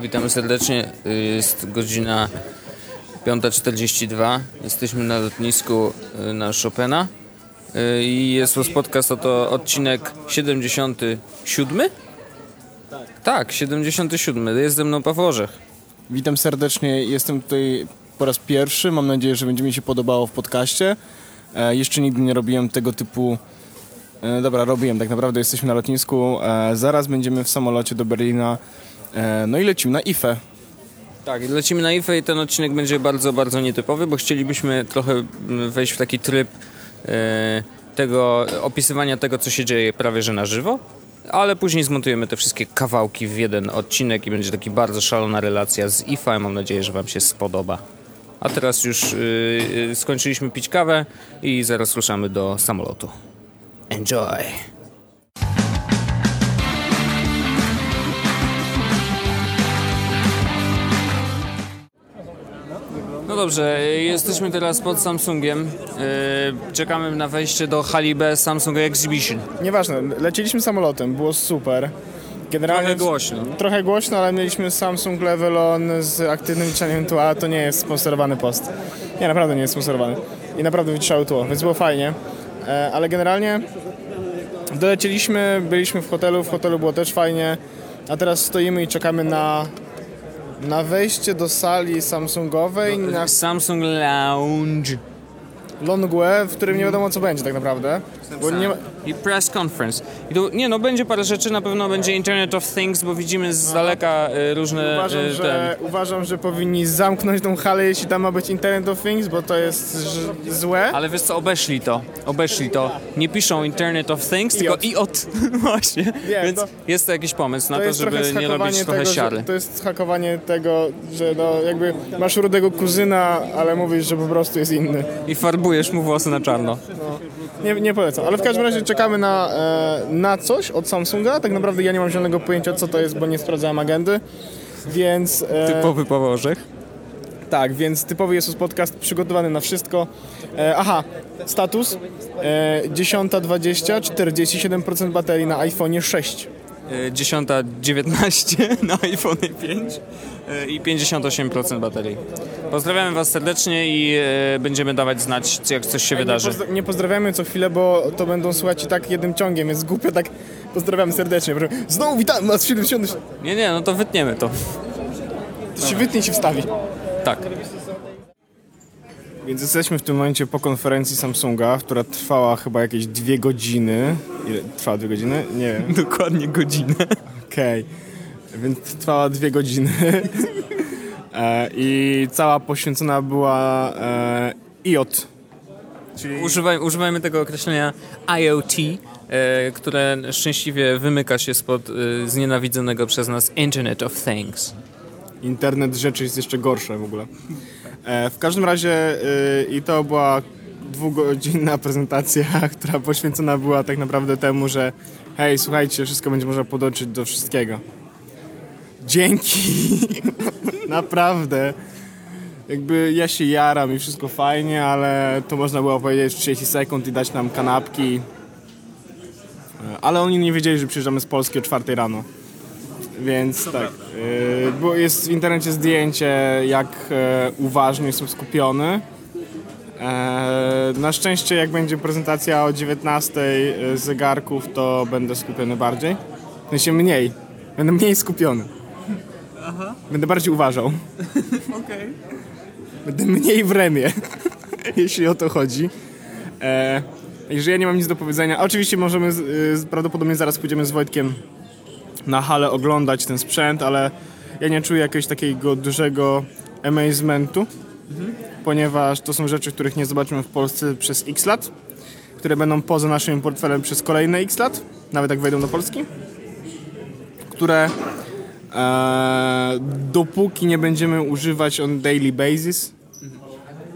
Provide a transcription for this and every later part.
Witamy serdecznie. Jest godzina 5.42. Jesteśmy na lotnisku y, na Chopina. Y, I jest to podcast, oto odcinek 77? Tak. Tak, 77. Jest ze mną Paweł Orzech. Witam serdecznie. Jestem tutaj po raz pierwszy. Mam nadzieję, że będzie mi się podobało w podcaście. E, jeszcze nigdy nie robiłem tego typu. E, dobra, robiłem tak naprawdę. Jesteśmy na lotnisku. E, zaraz będziemy w samolocie do Berlina. E, no i lecimy na IFE. Tak, lecimy na IFE i ten odcinek będzie bardzo, bardzo nietypowy, bo chcielibyśmy trochę wejść w taki tryb e, tego opisywania tego, co się dzieje prawie że na żywo, ale później zmontujemy te wszystkie kawałki w jeden odcinek i będzie taki bardzo szalona relacja z IFA. Mam nadzieję, że Wam się spodoba. A teraz już y, y, skończyliśmy pić kawę i zaraz ruszamy do samolotu. Enjoy! No dobrze, y, jesteśmy teraz pod Samsungiem. Y, Czekamy na wejście do hali B Samsung Exhibition. Nieważne, lecieliśmy samolotem, było super. Generalnie Trochę głośno. Trochę głośno, ale mieliśmy Samsung Level On z aktywnym liczaniem tła. To nie jest sponsorowany post. Nie, naprawdę nie jest sponsorowany. I naprawdę wyciszały tło, więc było fajnie. E, ale generalnie dolecieliśmy, byliśmy w hotelu, w hotelu było też fajnie. A teraz stoimy i czekamy na, na wejście do sali Samsungowej, na Samsung Lounge. Longue, w którym nie wiadomo co będzie tak naprawdę. Bo nie ma... I press conference. I tu, nie no, będzie parę rzeczy, na pewno będzie Internet of Things, bo widzimy z daleka y, różne... Uważam, y, że, uważam, że powinni zamknąć tą halę, jeśli tam ma być Internet of Things, bo to jest ż- złe. Ale wiesz co, obeszli to, obeszli to. Nie piszą Internet of Things, tylko IOT. Właśnie. Wiem, Więc to- jest to jakiś pomysł na To żeby nie robić trochę tego, siary. że, to jest hakowanie tego, że no jakby masz rudego kuzyna, ale mówisz, że po prostu jest inny. I farbujesz mu włosy na czarno. Nie, nie polecam, ale w każdym razie czekamy na, e, na coś od Samsunga. Tak naprawdę ja nie mam zielonego pojęcia co to jest, bo nie sprawdzałem agendy. Więc e, Typowy powożech. tak, więc typowy jest podcast przygotowany na wszystko. E, aha, status e, 10.20, 47% baterii na iPhone 6. 10.19 na iPhone 5 y, i 58% baterii. Pozdrawiamy Was serdecznie i y, będziemy dawać znać, jak coś się wydarzy. Nie, pozdra- nie pozdrawiamy co chwilę, bo to będą słuchać i tak jednym ciągiem, więc głupio tak pozdrawiamy serdecznie. Znowu witam was w 70. Nie, nie, no to wytniemy to. To się wytnie się wstawi. Tak. Więc jesteśmy w tym momencie po konferencji Samsunga, która trwała chyba jakieś dwie godziny. Ile? Trwała dwie godziny? Nie wiem. Dokładnie godzinę. Okej. Więc trwała dwie godziny. e, I cała poświęcona była e, IOT. Czyli Używaj, używajmy tego określenia IoT, e, które szczęśliwie wymyka się spod e, znienawidzonego przez nas Internet of Things. internet rzeczy jest jeszcze gorsze w ogóle. E, w każdym razie y, i to była dwugodzinna prezentacja, która poświęcona była tak naprawdę temu, że hej, słuchajcie, wszystko będzie można podłączyć do wszystkiego. Dzięki! Naprawdę. Jakby ja się jaram i wszystko fajnie, ale to można było powiedzieć w 30 sekund i dać nam kanapki. E, Ale oni nie wiedzieli, że przyjeżdżamy z Polski o 4 rano. Więc tak, y, bo jest w internecie zdjęcie, jak e, uważnie jestem skupiony. E, na szczęście, jak będzie prezentacja o 19 z zegarków, to będę skupiony bardziej. W sensie mniej. Będę mniej skupiony. Będę bardziej uważał. Będę mniej w remie, jeśli o to chodzi. E, jeżeli ja nie mam nic do powiedzenia, oczywiście możemy, z, y, prawdopodobnie zaraz pójdziemy z Wojtkiem na halę oglądać ten sprzęt, ale ja nie czuję jakiegoś takiego dużego amazementu, ponieważ to są rzeczy, których nie zobaczymy w Polsce przez x lat, które będą poza naszym portfelem przez kolejne x lat, nawet jak wejdą do Polski, które e, dopóki nie będziemy używać on daily basis,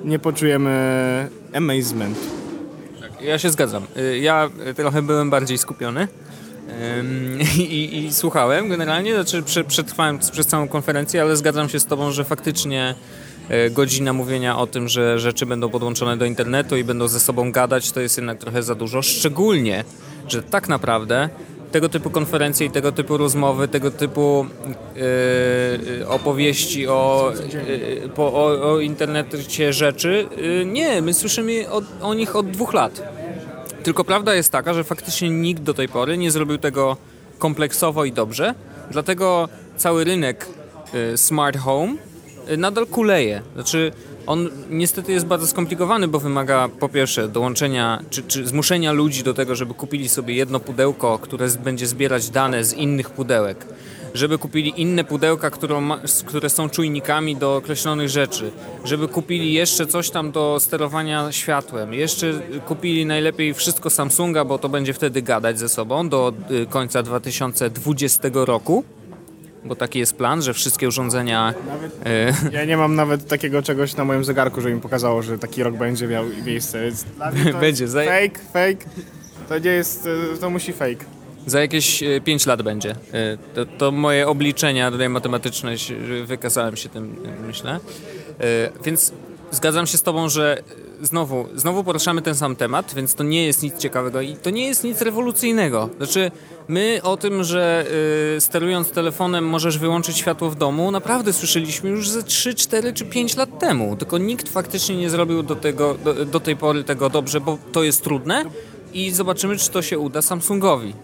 nie poczujemy amazement. Ja się zgadzam. Y, Ja trochę byłem bardziej skupiony. I, i słuchałem generalnie, znaczy prze, przetrwałem przez całą konferencję, ale zgadzam się z Tobą, że faktycznie y, godzina mówienia o tym, że rzeczy będą podłączone do internetu i będą ze sobą gadać, to jest jednak trochę za dużo. Szczególnie, że tak naprawdę tego typu konferencje i tego typu rozmowy, tego typu e, opowieści o, e, po, o, o internecie rzeczy. E, nie, my słyszymy o nich od dwóch lat. Tylko prawda jest taka, że faktycznie nikt do tej pory nie zrobił tego kompleksowo i dobrze. Dlatego cały rynek y, smart home y, nadal kuleje. Znaczy, on niestety jest bardzo skomplikowany, bo wymaga po pierwsze dołączenia czy, czy zmuszenia ludzi do tego, żeby kupili sobie jedno pudełko, które będzie zbierać dane z innych pudełek. Żeby kupili inne pudełka, które są czujnikami do określonych rzeczy. Żeby kupili jeszcze coś tam do sterowania światłem. Jeszcze y, kupili najlepiej wszystko Samsunga, bo to będzie wtedy gadać ze sobą do y, końca 2020 roku. Bo taki jest plan, że wszystkie urządzenia. y, Ja nie mam nawet takiego czegoś na moim zegarku, żeby mi pokazało, że taki rok będzie miał miejsce. Więc Będzie, Fake, fake. To nie jest, e, to musi fake. Za jakieś 5 lat będzie. Y, To, to moje obliczenia tutaj matematyczne wykazałem się tym, myślę. Y, Więc zgadzam się z Tobą, że znowu, znowu poruszamy ten sam temat, więc to nie jest nic ciekawego i to nie jest nic rewolucyjnego. Znaczy, my o tym, że sterując telefonem możesz wyłączyć światło w domu, naprawdę słyszeliśmy już ze 3, 4 czy 5 lat temu. Tylko nikt faktycznie nie zrobił do, tego, do, do tej pory tego dobrze, bo to jest trudne i zobaczymy, czy to się uda Samsungowi.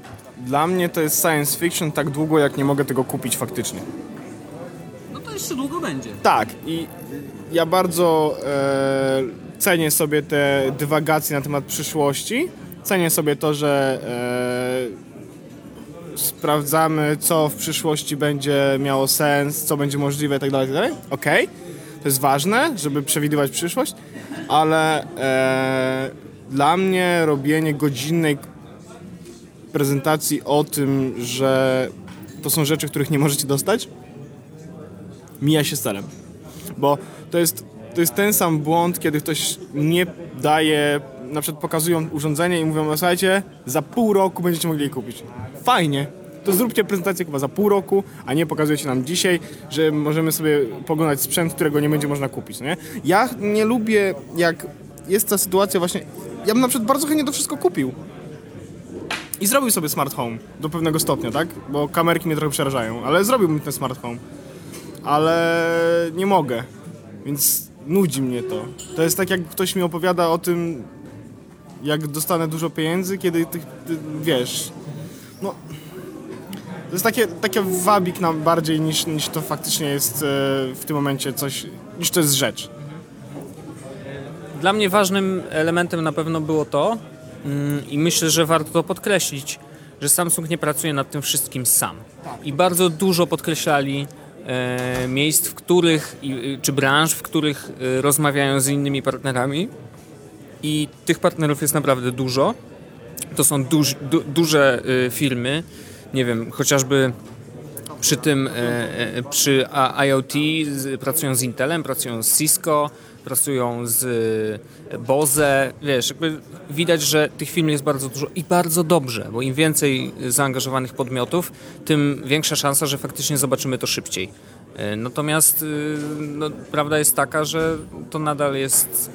Dla mnie to jest science fiction tak długo, jak nie mogę tego kupić faktycznie. No to jeszcze długo będzie. Tak, i ja bardzo e, cenię sobie te dywagacje na temat przyszłości. Cenię sobie to, że e, sprawdzamy, co w przyszłości będzie miało sens, co będzie możliwe itd. itd. Okej, to jest ważne, żeby przewidywać przyszłość, ale e, dla mnie robienie godzinnej prezentacji o tym, że to są rzeczy, których nie możecie dostać, mija się z celem. Bo to jest, to jest ten sam błąd, kiedy ktoś nie daje, na przykład pokazują urządzenie i mówią, słuchajcie, za pół roku będziecie mogli je kupić. Fajnie. To zróbcie prezentację chyba za pół roku, a nie pokazujecie nam dzisiaj, że możemy sobie poglądać sprzęt, którego nie będzie można kupić, nie? Ja nie lubię, jak jest ta sytuacja właśnie, ja bym na przykład bardzo chętnie to wszystko kupił. I zrobił sobie smart home do pewnego stopnia, tak? Bo kamerki mnie trochę przerażają, ale zrobiłbym ten smart home ale nie mogę, więc nudzi mnie to. To jest tak, jak ktoś mi opowiada o tym, jak dostanę dużo pieniędzy, kiedy ty, ty wiesz, no... To jest takie, takie wabik nam bardziej niż, niż to faktycznie jest e, w tym momencie coś, niż to jest rzecz. Dla mnie ważnym elementem na pewno było to, i myślę, że warto to podkreślić, że Samsung nie pracuje nad tym wszystkim sam. I bardzo dużo podkreślali e, miejsc, w których, czy branż, w których e, rozmawiają z innymi partnerami. I tych partnerów jest naprawdę dużo. To są duż, du, duże e, firmy, nie wiem, chociażby przy tym, przy IoT pracują z Intelem, pracują z Cisco, pracują z e, Bose, wiesz, jakby widać, że tych firm jest bardzo dużo i bardzo dobrze, bo im więcej zaangażowanych podmiotów, tym większa szansa, że faktycznie zobaczymy to szybciej. E, Natomiast y, no, prawda jest taka, że to nadal jest,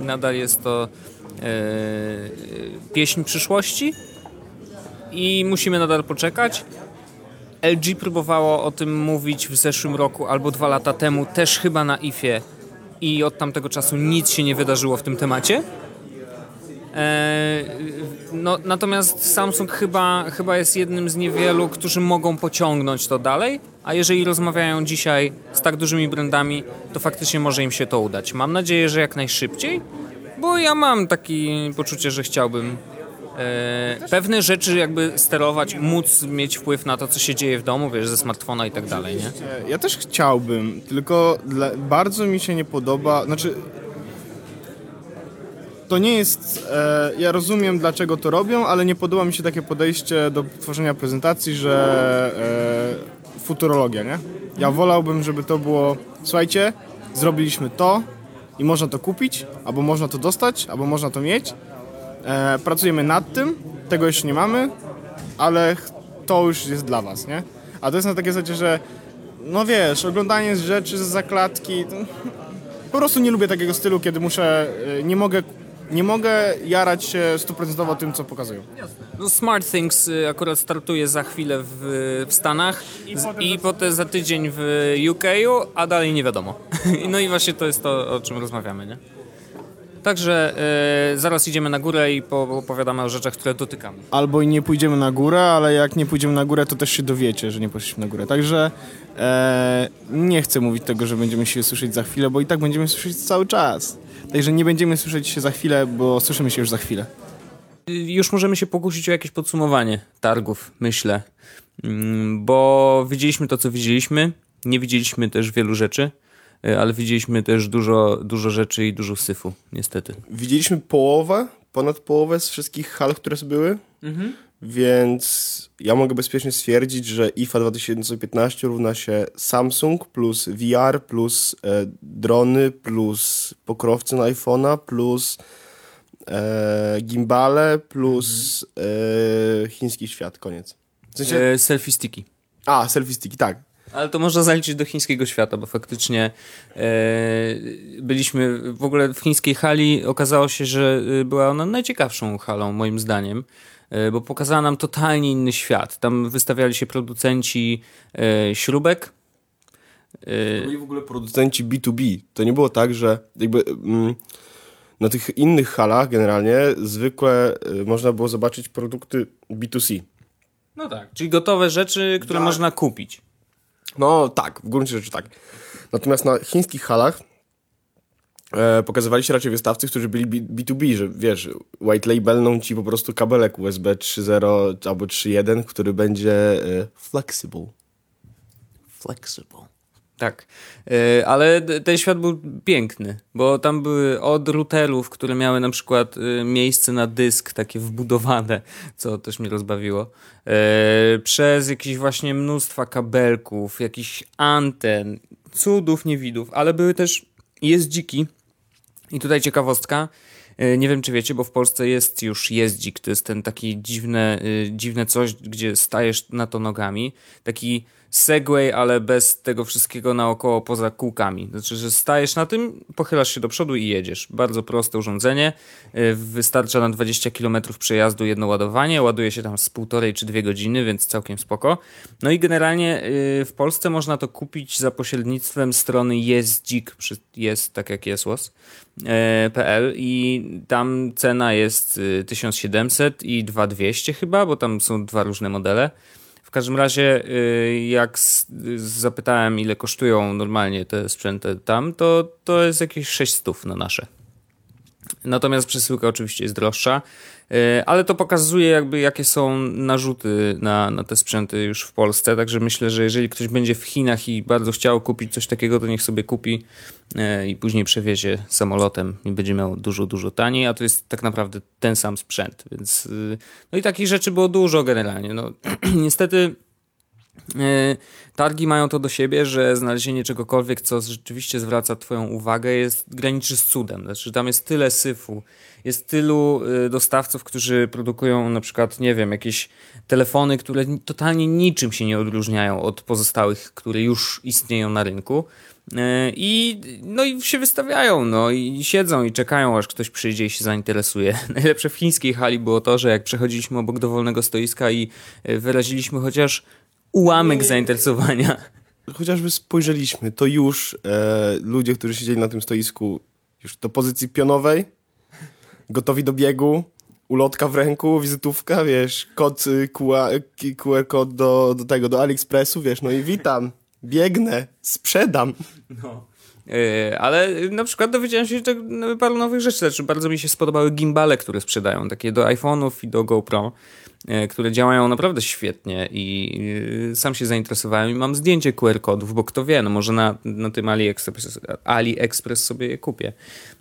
nadal jest to e, e, pieśń przyszłości i musimy nadal poczekać. LG próbowało o tym mówić w zeszłym roku albo dwa lata temu, też chyba na IFie i od tamtego czasu nic się nie wydarzyło w tym temacie. Eee, no, natomiast Samsung chyba, chyba jest jednym z niewielu, którzy mogą pociągnąć to dalej, a jeżeli rozmawiają dzisiaj z tak dużymi brandami, to faktycznie może im się to udać. Mam nadzieję, że jak najszybciej, bo ja mam takie poczucie, że chciałbym e, pewne rzeczy jakby sterować, móc mieć wpływ na to, co się dzieje w domu, wiesz, ze smartfona i tak dalej, nie? Ja też chciałbym, tylko dla, bardzo mi się nie podoba, znaczy to nie jest, e, ja rozumiem dlaczego to robią, ale nie podoba mi się takie podejście do tworzenia prezentacji, że e, futurologia, nie? Ja wolałbym, żeby to było, słuchajcie, zrobiliśmy to i można to kupić, albo można to dostać, albo można to mieć. E, pracujemy nad tym, tego jeszcze nie mamy, ale to już jest dla was, nie? A to jest na takiej zasadzie, że no wiesz, oglądanie rzeczy z zakładki, to... po prostu nie lubię takiego stylu, kiedy muszę, e, nie mogę nie mogę jarać się stuprocentowo tym, co pokazują. No Smart Things y, akurat startuje za chwilę w, w Stanach i, potem i za- potem za tydzień w UK, a dalej nie wiadomo. No i właśnie to jest to, o czym rozmawiamy, nie? Także y, zaraz idziemy na górę i po- opowiadamy o rzeczach, które dotykamy. Albo i nie pójdziemy na górę, ale jak nie pójdziemy na górę, to też się dowiecie, że nie poszliśmy na górę. Także e, nie chcę mówić tego, że będziemy się słyszeć za chwilę, bo i tak będziemy słyszeć cały czas. Także nie będziemy słyszeć się za chwilę, bo słyszymy się już za chwilę. Już możemy się pokusić o jakieś podsumowanie targów, myślę. Mm, Bo widzieliśmy to, co widzieliśmy. Nie widzieliśmy też wielu rzeczy, ale widzieliśmy też dużo, dużo rzeczy i dużo syfu, niestety. Widzieliśmy połowę, ponad połowę z wszystkich hal, które były, więc ja mogę bezpiecznie stwierdzić, że IFA 2015 równa się Samsung plus VR plus e, drony plus pokrowce na iPhone'a plus e, gimbale plus e, chiński świat, koniec. W sensie, E, selfie sticky. a, selfie sticky, tak. Ale to można zaliczyć do chińskiego świata, bo faktycznie e, byliśmy w ogóle w chińskiej hali. Okazało się, że y, była ona najciekawszą halą, moim zdaniem, e, bo pokazała nam totalnie inny świat. Tam wystawiali się producenci e, śrubek. E, Byli w ogóle producenci B2B. To nie było tak, że jakby mm, na tych innych halach generalnie zwykle y, można było zobaczyć produkty B2C. no tak. Czyli gotowe rzeczy, które Tak. można kupić. No tak, w gruncie rzeczy tak. Natomiast na chińskich halach e, pokazywali się raczej wystawcy, którzy byli B- B2B, że wiesz, white labelną ci po prostu kabelek USB 3.0 albo 3.1, który będzie e, flexible. Flexible. Tak, E, ale ten świat był piękny, bo tam były od routerów, które miały na przykład e, miejsce na dysk takie wbudowane, co też mnie rozbawiło, e, przez jakieś właśnie mnóstwa kabelków, jakichś anten, cudów, niewidów, ale były też jeździki i tutaj ciekawostka, nie wiem czy wiecie, bo w Polsce jest już jeździk, to jest ten taki dziwne, dziwne coś, gdzie stajesz na to nogami, taki segway, ale bez tego wszystkiego naokoło poza kółkami. Znaczy, że stajesz na tym, pochylasz się do przodu i jedziesz. Bardzo proste urządzenie, y, wystarcza na 20 km przejazdu jedno ładowanie, ładuje się tam z półtorej czy dwie godziny, więc całkiem spoko. No i generalnie y, w Polsce można to kupić za pośrednictwem strony jezdzik, jest tak jak jesłos, e, PL i tam cena jest y, 1700 i 2200 chyba, bo tam są dwa różne modele. W każdym razie, y, jak zapytałem, ile kosztują normalnie te sprzęty tam, to, to jest jakieś 600 na nasze. Natomiast przesyłka oczywiście jest droższa, y, ale to pokazuje jakby jakie są narzuty na, na te sprzęty już w Polsce, także myślę, że jeżeli ktoś będzie w Chinach i bardzo chciał kupić coś takiego, to niech sobie kupi y, i później przewiezie samolotem i będzie miał dużo, dużo taniej, a to jest tak naprawdę ten sam sprzęt, więc y, no i takich rzeczy było dużo generalnie. No, niestety E, Targi mają to do siebie, że znalezienie czegokolwiek, co rzeczywiście zwraca Twoją uwagę, jest graniczy z cudem. Znaczy, tam jest tyle syfu, jest tylu e, dostawców, którzy produkują na przykład, nie wiem, jakieś telefony, które ni- totalnie niczym się nie odróżniają od pozostałych, które już istnieją na rynku. E, I, no i się wystawiają, no i siedzą i czekają, aż ktoś przyjdzie i się zainteresuje. Najlepsze w chińskiej hali było to, że jak przechodziliśmy obok dowolnego stoiska i e, wyraziliśmy chociaż ułamek zainteresowania. chociażby spojrzeliśmy, to już e, ludzie, którzy siedzieli na tym stoisku, już do pozycji pionowej, gotowi do biegu, ulotka w ręku, wizytówka, wiesz, kod y, QR, QR kod do, do tego, do AliExpressu, wiesz, no i witam, biegnę, sprzedam. E, Ale na przykład dowiedziałem się tak, no, paru nowych rzeczy. Znaczy, bardzo mi się spodobały gimbale, które sprzedają, takie do iPhone'ów i do GoPro, które działają naprawdę świetnie i e, sam się zainteresowałem i mam zdjęcie QR kodów, bo kto wie, no może na, na tym AliExpress, AliExpress sobie je kupię.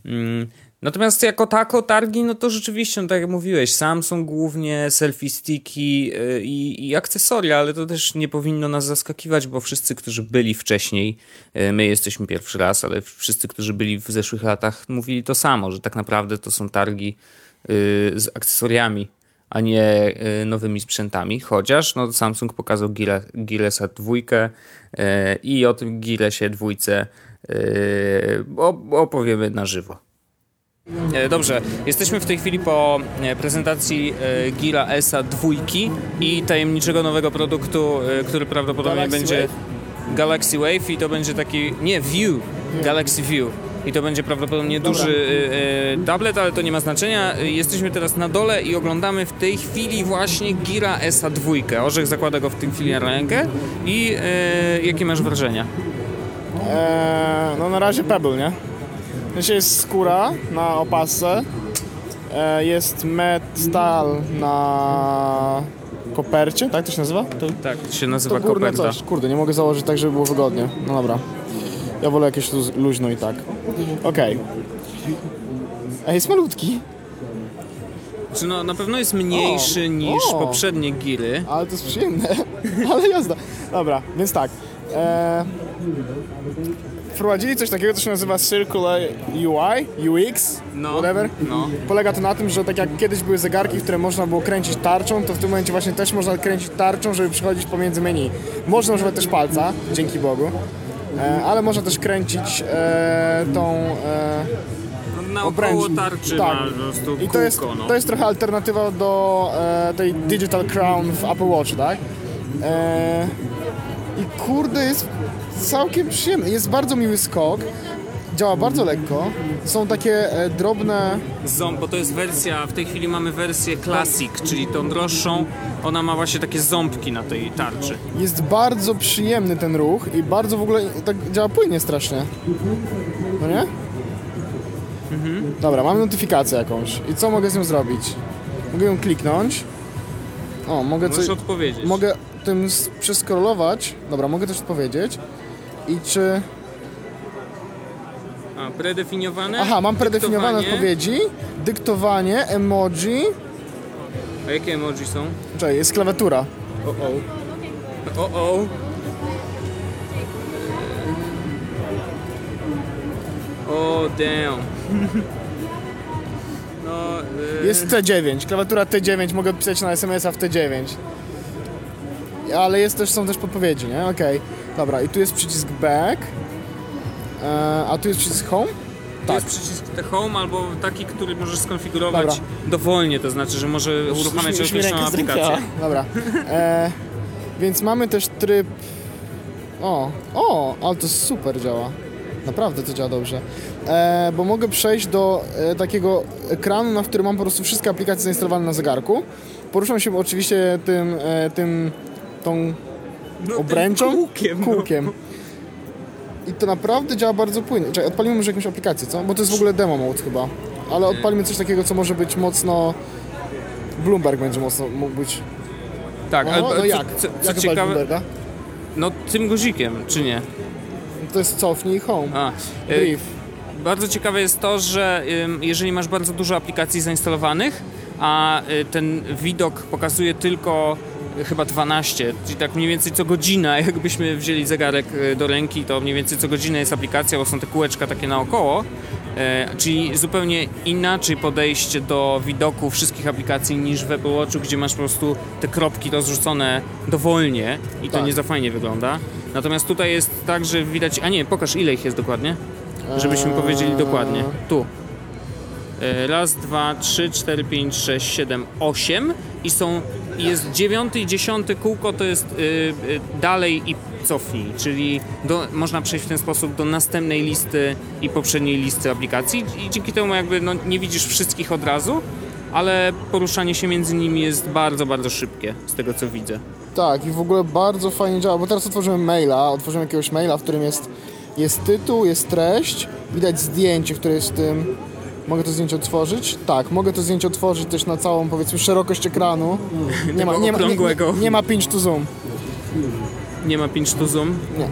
Mm, Natomiast jako tako targi, no to rzeczywiście, no tak jak mówiłeś, Samsung głównie, selfie sticki y, i, i akcesoria, ale to też nie powinno nas zaskakiwać, bo wszyscy, którzy byli wcześniej, my jesteśmy pierwszy raz, ale wszyscy, którzy byli w zeszłych latach, mówili to samo, że tak naprawdę to są targi y, z akcesoriami, a nie y, nowymi sprzętami. Chociaż no, Samsung pokazał Gile, Gilesa dwójkę y, i o tym Gilesie dwójce y, op- opowiemy na żywo. E, Dobrze, jesteśmy w tej chwili po e, prezentacji e, Gira ESA dwójki i tajemniczego nowego produktu, który prawdopodobnie Galaxy będzie Wave? Galaxy Wave i to będzie taki, nie, View, Galaxy View. I to będzie prawdopodobnie duży e, e, tablet, ale to nie ma znaczenia. Jesteśmy teraz na dole i oglądamy w tej chwili właśnie Gira ESA dwójkę. Orzech zakłada go w tej chwili na rękę i e, jakie masz wrażenia? Eee, no na razie Pebble, nie? W sensie jest skóra na opasce, e, jest metal na kopercie, tak to się nazywa? To, Tak, to się nazywa to koperta. coś. Kurde, nie mogę założyć tak, żeby było wygodnie. No dobra. Ja wolę jakieś luz, luźno i tak. Okej. Ej, jest malutki, Czy no, na pewno jest mniejszy O, niż o. poprzednie giry. ale to jest przyjemne. ale jazda. Dobra, więc tak. E, wprowadzili coś takiego, co się nazywa Circular UI, UX, No, whatever. no. Polega to na tym, że tak jak kiedyś były zegarki, które można było kręcić tarczą, to w tym momencie właśnie też można kręcić tarczą, żeby przechodzić pomiędzy menu. Można używać też palca, dzięki Bogu, ale można też kręcić e, tą e, Na obręcz. około tarczy Tak. ma po prostu I to jest, no. to jest trochę alternatywa do e, tej Digital Crown w Apple Watch, tak? E, I kurde, jest całkiem przyjemny. Jest bardzo miły skok. Działa bardzo lekko. Są takie e, drobne. Ząb, bo to jest wersja, w tej chwili mamy wersję Classic, czyli tą droższą. Ona ma właśnie takie ząbki na tej tarczy. Jest bardzo przyjemny ten ruch i bardzo w ogóle tak działa płynnie strasznie. No nie? Dobra, mamy notyfikację jakąś. I co mogę z nią zrobić? Mogę ją kliknąć. O, mogę coś. Możesz odpowiedzieć. Mogę tym s- przeskrolować. Dobra, mogę też odpowiedzieć. I czy. Predefiniowane? Aha, mam predefiniowane dyktowanie. odpowiedzi. Dyktowanie, emoji. A jakie emoji są? Czekaj, jest klawiatura. O o. O o. O damn. No, y, Jest T9, klawiatura T9, mogę pisać na SMS-a w T9. Ale jest też, są też podpowiedzi, nie? Okej. Dobra, i tu jest przycisk back. E, a tu jest przycisk home? to jest przycisk The Home albo taki, który możesz skonfigurować Dobra. dowolnie, to znaczy, że może uruchamiać określoną aplikację. Dobra. E, więc mamy też tryb... O, o, ale to super działa. Naprawdę to działa dobrze. E, bo mogę przejść do e, takiego ekranu, na którym mam po prostu wszystkie aplikacje zainstalowane na zegarku. Poruszam się oczywiście tym, e, tym tą No, obręczą? tym Kółkiem. no. I to naprawdę działa bardzo płynnie. Czekaj, odpalimy może jakąś aplikację, co? Bo to jest w ogóle demo mode chyba. Ale odpalimy coś takiego, co może być mocno... Bloomberg będzie mocno mógł być. Tak, No, ale no co, jak? co, jak co odpalić ciekawe, Bloomberga? no tym guzikiem, czy nie? To jest cofnij i home. A, Brief. Bardzo ciekawe jest to, że ym, jeżeli masz bardzo dużo aplikacji zainstalowanych, a y, ten widok pokazuje tylko chyba 12, czyli tak mniej więcej co godzina, jakbyśmy wzięli zegarek y, do ręki, to mniej więcej co godzinę jest aplikacja, bo są te kółeczka takie naokoło, y, czyli zupełnie inaczej podejście do widoku wszystkich aplikacji niż w Apple Watchu, gdzie masz po prostu te kropki rozrzucone dowolnie i to Tak. nie za fajnie wygląda. Natomiast tutaj jest tak, że widać, a nie, pokaż ile ich jest dokładnie. Żebyśmy powiedzieli dokładnie. Tu. E, Raz, dwa, trzy, cztery, pięć, sześć, siedem, osiem i są jest dziewiąty i dziesiąty kółko to jest y, y, dalej i cofnij, czyli do, można przejść w ten sposób do następnej listy i poprzedniej listy aplikacji i dzięki temu jakby no, nie widzisz wszystkich od razu, ale poruszanie się między nimi jest bardzo, bardzo szybkie z tego co widzę. Tak, i w ogóle bardzo fajnie działa, bo teraz otworzymy maila, otworzymy jakiegoś maila, w którym jest, jest tytuł, jest treść, widać zdjęcie, które jest w tym. Mogę to zdjęcie otworzyć? Tak, mogę to zdjęcie otworzyć też na całą, powiedzmy, szerokość ekranu. Nie ma, nie ma, nie, okrągłego. nie, nie ma pinch to zoom. Nie ma pinch to zoom? Nie.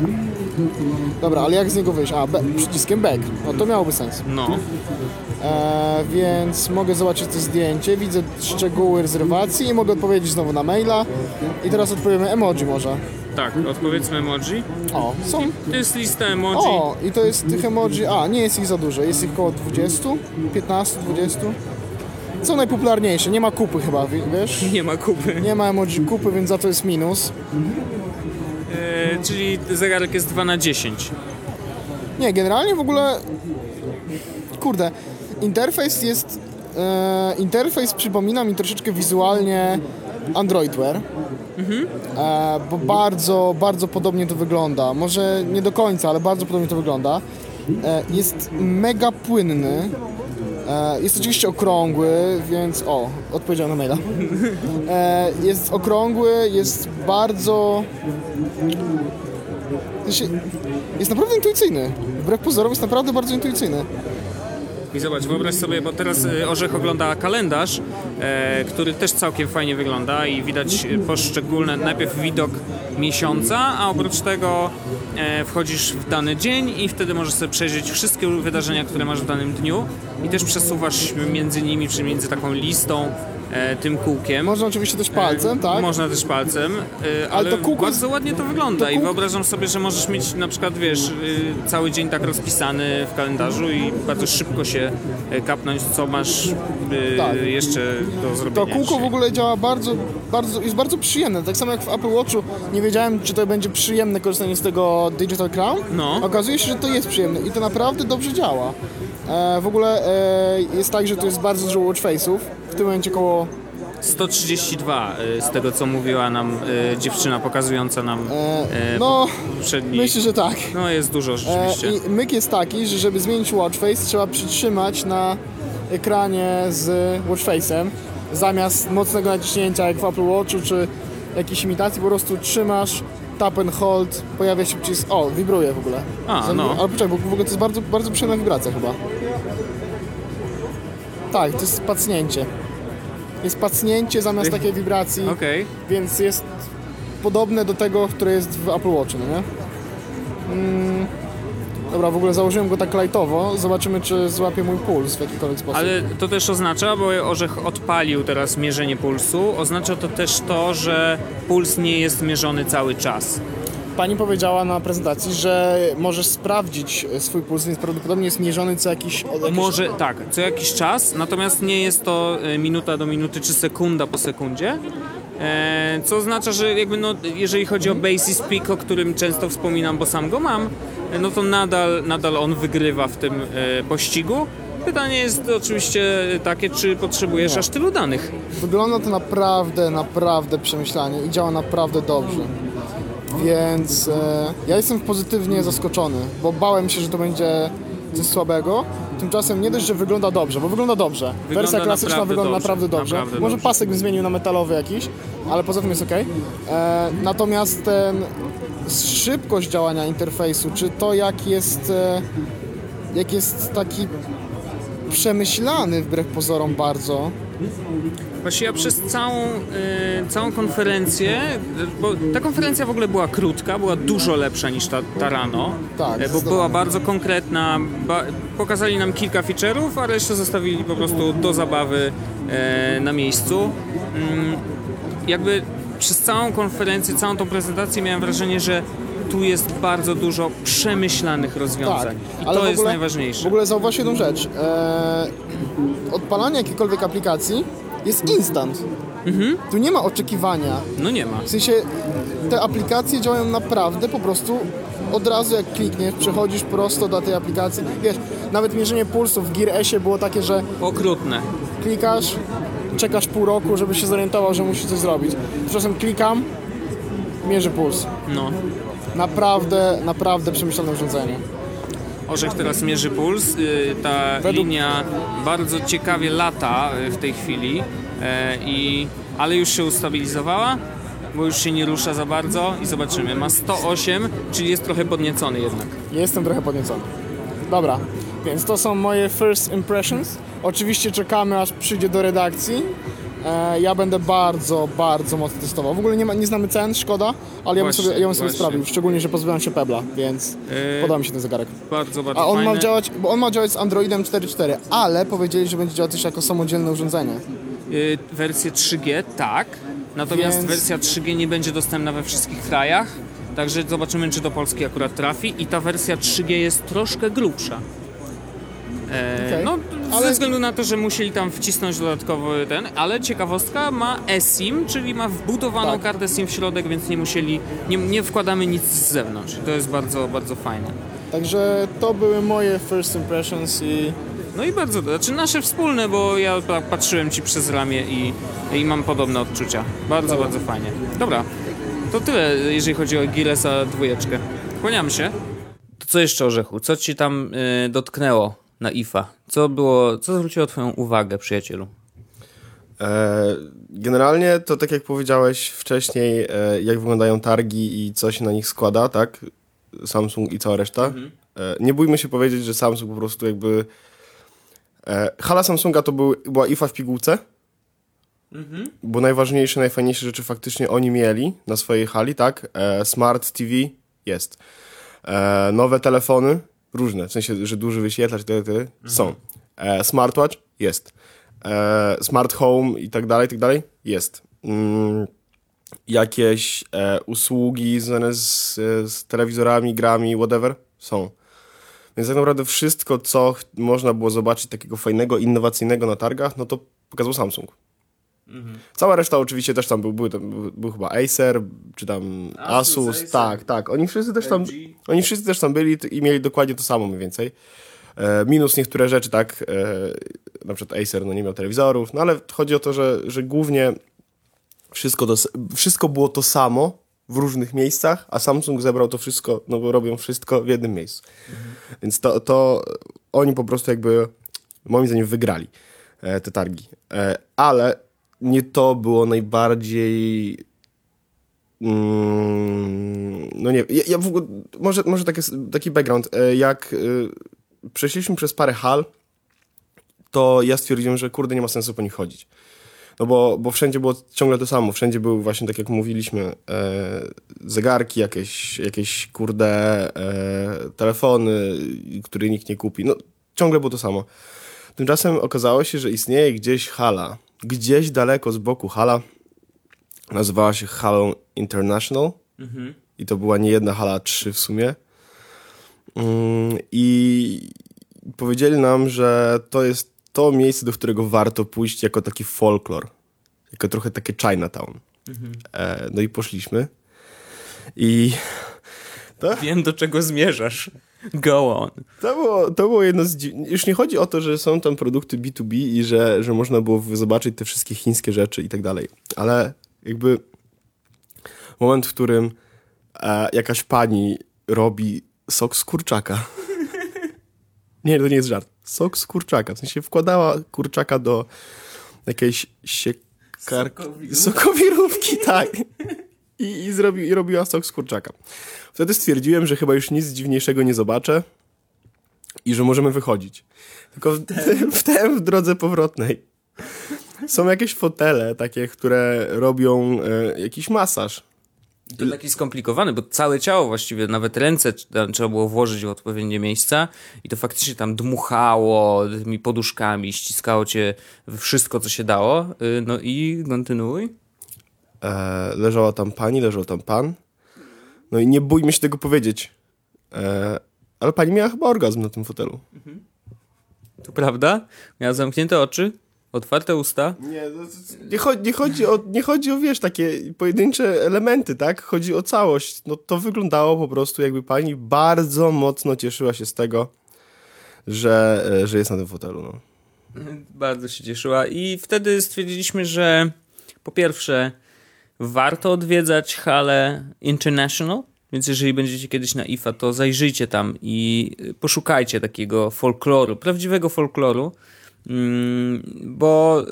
Dobra, ale jak z niego wyjść? A, be, przyciskiem back. No to miałoby sens. No. E, więc mogę zobaczyć to zdjęcie, widzę szczegóły rezerwacji i mogę odpowiedzieć znowu na maila. I teraz odpowiemy emoji może. Tak, odpowiedzmy emoji. O, są To jest lista emoji. O, i to jest tych emoji. A, nie jest ich za dużo. Jest ich około 20, 15, 20. Są najpopularniejsze. Nie ma kupy chyba, wi- wiesz? Nie ma kupy. Nie ma emoji kupy, więc za to jest minus. E, czyli zegarek jest 2 na 10. Nie, generalnie w ogóle. Kurde. interfejs jest... E, interfejs przypomina mi troszeczkę wizualnie Android Wear. E, bo bardzo, bardzo podobnie to wygląda. Może nie do końca, ale bardzo podobnie to wygląda. E, jest mega płynny. E, jest oczywiście okrągły, więc o, odpowiedziałem na maila. E, jest okrągły, jest bardzo. Jest naprawdę intuicyjny. Wbrew pozorom jest naprawdę bardzo intuicyjny. I zobacz, wyobraź sobie, bo teraz y, Orzech ogląda kalendarz, e, który też całkiem fajnie wygląda i widać y, poszczególne, najpierw widok miesiąca, a oprócz tego e, wchodzisz w dany dzień i wtedy możesz sobie przejrzeć wszystkie wydarzenia, które masz w danym dniu i też przesuwasz między nimi, czy między taką listą, tym kółkiem. Można oczywiście też palcem, tak? Można też palcem, y, ale, to kółko bardzo ładnie to wygląda to i wyobrażam sobie, że możesz mieć na przykład, wiesz, y, cały dzień tak rozpisany w kalendarzu i bardzo szybko się kapnąć, co masz y, Tak. jeszcze do zrobienia To kółko w ogóle działa bardzo, bardzo, jest bardzo przyjemne. Tak samo jak w Apple Watchu nie wiedziałem, czy to będzie przyjemne korzystanie z tego Digital Crown. No. Okazuje się, że to jest przyjemne i to naprawdę dobrze działa. E, w ogóle e, jest tak, że tu jest bardzo dużo watch face'ów. W tym momencie około 132 y, z tego, co mówiła nam y, dziewczyna pokazująca nam y, no, poprzedni. myślę, że tak. No jest dużo E, rzeczywiście. I myk jest taki, że żeby zmienić watch face trzeba przytrzymać na ekranie z watch face'em zamiast mocnego naciśnięcia jak w Apple Watchu czy jakiejś imitacji po prostu trzymasz tap and hold, pojawia się przycisk, o, wibruje w ogóle. A, Zam- no. Ale poczekaj, bo w ogóle to jest bardzo, bardzo przyjemna wibracja chyba. Tak, to jest pacnięcie. Jest pacnięcie zamiast takiej wibracji, Okej. więc jest podobne do tego, które jest w Apple Watchu, no nie? Mm, dobra, w ogóle założyłem go tak lightowo, zobaczymy czy złapie mój puls w jakikolwiek sposób. Ale to też oznacza, bo Orzech odpalił teraz mierzenie pulsu, oznacza to też to, że puls nie jest mierzony cały czas. Pani powiedziała na prezentacji, że możesz sprawdzić swój puls, więc prawdopodobnie jest mierzony co jakiś... jakiś Może tak, co jakiś czas, natomiast nie jest to e, minuta do minuty czy sekunda po sekundzie. E, co oznacza, że jakby no, jeżeli chodzi o Basis Peak, o którym często wspominam, bo sam go mam, no to nadal, nadal on wygrywa w tym e, pościgu. Pytanie jest oczywiście takie, czy potrzebujesz aż tylu danych. Wygląda to naprawdę, naprawdę przemyślanie i działa naprawdę dobrze. Więc e, ja jestem pozytywnie zaskoczony, bo bałem się, że to będzie coś słabego. Tymczasem nie dość, że wygląda dobrze, bo wygląda dobrze. Wygląda Wersja klasyczna naprawdę wygląda dobrze, naprawdę dobrze. naprawdę Może dobrze. pasek bym zmienił na metalowy jakiś, ale poza tym jest ok. E, natomiast ten szybkość działania interfejsu, czy to jak jest, e, jak jest taki przemyślany wbrew pozorom bardzo, Właśnie ja przez całą, y, całą konferencję, bo ta konferencja w ogóle była krótka, była dużo lepsza niż ta, ta rano, Tak, y, bo była bardzo konkretna, ba, pokazali nam kilka feature'ów, a resztę zostawili po prostu do zabawy y, na miejscu. Mm, jakby przez całą konferencję, całą tą prezentację miałem wrażenie, że tu jest bardzo dużo przemyślanych rozwiązań. I Tak, ale to w jest ogóle- najważniejsze. W ogóle zauważ jedną rzecz. Eee, odpalanie jakiejkolwiek aplikacji jest instant. Mhm. Tu nie ma oczekiwania. No nie ma. W sensie te aplikacje działają naprawdę po prostu od razu jak klikniesz, przechodzisz prosto do tej aplikacji. Wiesz, nawet mierzenie pulsu w Gear S było takie, że Okrutne. klikasz, czekasz pół roku, żeby się zorientował, że musi coś zrobić. Tymczasem klikam, mierzy puls. No. Naprawdę, naprawdę przemyślane urządzenie. Orzech teraz mierzy puls. y, Ta Według- linia bardzo ciekawie lata y, w tej chwili, e, i, ale już się ustabilizowała, bo już się nie rusza za bardzo i zobaczymy. Ma 108, czyli jest trochę podniecony jednak. Jestem trochę podniecony. Dobra, więc to są moje first impressions. Oczywiście czekamy aż przyjdzie do redakcji. E, ja będę bardzo, bardzo mocno testował. W ogóle nie, ma, nie znamy cen, szkoda, ale ja bym Właśnie, sobie, ja bym sobie właśnie. sprawił. Szczególnie, że pozbyłem się Pebla, więc E, podoba mi się ten zegarek. Bardzo, bardzo A on ma działać, bo on ma działać z Androidem 4.4, ale powiedzieli, że będzie działać też jako samodzielne urządzenie. Y, Wersję 3G, tak. Natomiast Więc- wersja 3G nie będzie dostępna we wszystkich krajach. Także zobaczymy, czy do Polski akurat trafi. I ta wersja 3G jest troszkę grubsza. E, Okej. No, Ale- ze względu na to, że musieli tam wcisnąć dodatkowy ten, ale ciekawostka ma eSIM, czyli ma wbudowaną Tak. kartę SIM w środek, więc nie musieli, nie, nie wkładamy nic z zewnątrz. To jest bardzo, bardzo fajne. Także to były moje first impressions i No i bardzo, znaczy nasze wspólne, bo ja pa- patrzyłem ci przez ramię i, i mam podobne odczucia. Bardzo, bardzo fajnie. Dobra, to tyle, jeżeli chodzi o Gillesa dwójeczkę. Kłaniam się. To co jeszcze, Orzechu? Co ci tam y, dotknęło na IFA? Co było, co zwróciło twoją uwagę, przyjacielu? E, generalnie to tak jak powiedziałeś wcześniej, e, jak wyglądają targi i co się na nich składa, tak? Samsung i cała reszta. E, nie bójmy się powiedzieć, że Samsung po prostu jakby... Hala Samsunga to był, była IFA w pigułce, bo najważniejsze, najfajniejsze rzeczy faktycznie oni mieli na swojej hali, tak? Smart TV jest. Nowe telefony, różne, w sensie, że duży wyświetlacz, tyle, tyle, są. E, smartwatch jest. E, smart home i tak dalej, i tak dalej, jest. Mm, jakieś e, usługi związane z, z telewizorami, grami, whatever, są. Więc tak naprawdę wszystko, co można było zobaczyć takiego fajnego, innowacyjnego na targach, no to pokazał Samsung. Cała reszta oczywiście też tam był, był, był, był chyba Acer, czy tam Asus, Acer. tak, tak. Oni wszyscy też tam, oni wszyscy też tam byli i mieli dokładnie to samo mniej więcej. E, minus niektóre rzeczy, tak, e, na przykład Acer no nie miał telewizorów, no ale chodzi o to, że, że głównie wszystko, to, wszystko było to samo w różnych miejscach, a Samsung zebrał to wszystko, no bo robią wszystko w jednym miejscu. Więc to, to oni po prostu jakby, moim zdaniem, wygrali e, te targi. E, ale nie to było najbardziej. Mm, no nie, ja, ja w ogóle, może, może taki, taki background. E, jak e, przeszliśmy przez parę hal, to ja stwierdziłem, że kurde, nie ma sensu po nich chodzić. No bo, bo wszędzie było ciągle to samo. Wszędzie były właśnie, tak jak mówiliśmy, e, zegarki, jakieś, jakieś kurde e, telefony, które nikt nie kupi. No, ciągle było to samo. Tymczasem okazało się, że istnieje gdzieś hala, gdzieś daleko z boku hala, nazywała się Halą International i to była nie jedna hala, trzy w sumie. Mm, I powiedzieli nam, że to jest to miejsce, do którego warto pójść jako taki folklor, jako trochę takie Chinatown. E, no i poszliśmy i Wiem, do czego zmierzasz. Go on. To było, to było jedno z. Już nie chodzi o to, że są tam produkty B2B i że, że można było zobaczyć te wszystkie chińskie rzeczy i tak dalej, ale jakby moment, w którym e, jakaś pani robi sok z kurczaka. nie, to nie jest żart. Sok z kurczaka. W sensie wkładała kurczaka do jakiejś siekarki. Sokowirówki. Sokowirówki, tak. I, i, zrobi, I robiła sok z kurczaka. Wtedy stwierdziłem, że chyba już nic dziwniejszego nie zobaczę i że możemy wychodzić. Tylko w, w, tym w drodze powrotnej są jakieś fotele takie, które robią e, jakiś masaż. To taki skomplikowany, bo całe ciało właściwie, nawet ręce trzeba było włożyć w odpowiednie miejsca i to faktycznie tam dmuchało tymi poduszkami, ściskało cię wszystko, co się dało. Y, No i kontynuuj. E, leżała tam pani, leżał tam pan. No i nie bójmy się tego powiedzieć. E, ale pani miała chyba orgazm na tym fotelu. To prawda? Miała zamknięte oczy, otwarte usta. Nie, no, nie, chodzi, nie, chodzi o, nie chodzi o, wiesz, takie pojedyncze elementy, tak? Chodzi o całość. No to wyglądało po prostu, jakby pani bardzo mocno cieszyła się z tego, że, e, że jest na tym fotelu, no. Bardzo się cieszyła i wtedy stwierdziliśmy, że po pierwsze warto odwiedzać halę International, więc jeżeli będziecie kiedyś na IFA, to zajrzyjcie tam i poszukajcie takiego folkloru, prawdziwego folkloru, mm, bo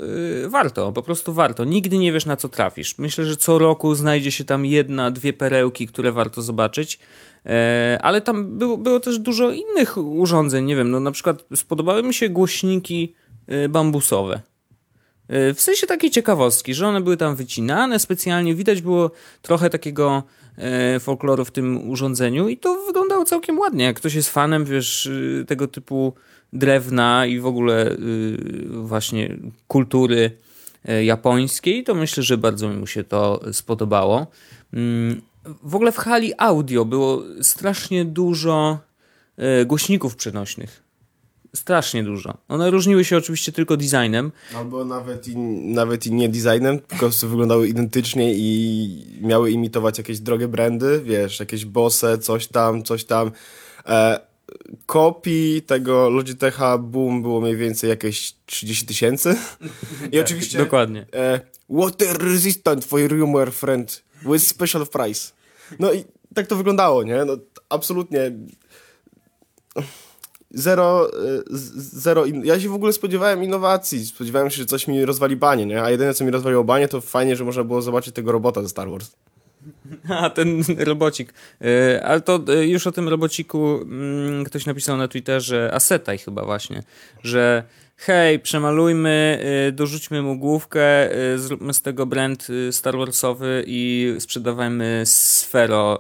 y, warto, po prostu warto. Nigdy nie wiesz na co trafisz. Myślę, że co roku znajdzie się tam jedna, dwie perełki, które warto zobaczyć. E, ale tam było, było też dużo innych urządzeń, nie wiem, no na przykład spodobały mi się głośniki y, bambusowe. Y, W sensie takiej ciekawostki, że one były tam wycinane specjalnie, widać było trochę takiego e, folkloru w tym urządzeniu i to wyglądało całkiem ładnie. Jak ktoś jest fanem, wiesz, y, tego typu drewna i w ogóle y, właśnie kultury japońskiej, to myślę, że bardzo mi mu się to spodobało. Mm, W ogóle w hali audio było strasznie dużo głośników przenośnych. Strasznie dużo. One różniły się oczywiście tylko designem, Albo nawet i, nawet i nie designem, prostu wyglądały identycznie i miały imitować jakieś drogie brandy, wiesz, jakieś Bose, coś tam, coś tam. E, kopii tego Logitecha Boom było mniej więcej jakieś 30 tysięcy. I oczywiście Dokładnie. e, water resistant for your humor friend with special price. No i tak to wyglądało, nie? No, absolutnie zero, e, zero in... ja się w ogóle spodziewałem innowacji, spodziewałem się, że coś mi rozwali banie, nie? A jedyne co mi rozwaliło banie to fajnie, że można było zobaczyć tego robota ze Star Wars. A, ten robocik. E, Ale to e, już o tym robociku mm, ktoś napisał na Twitterze, Asetaj chyba właśnie, że hej, przemalujmy, dorzućmy mu główkę, zróbmy z tego brand Star Warsowy i sprzedawajmy Sfero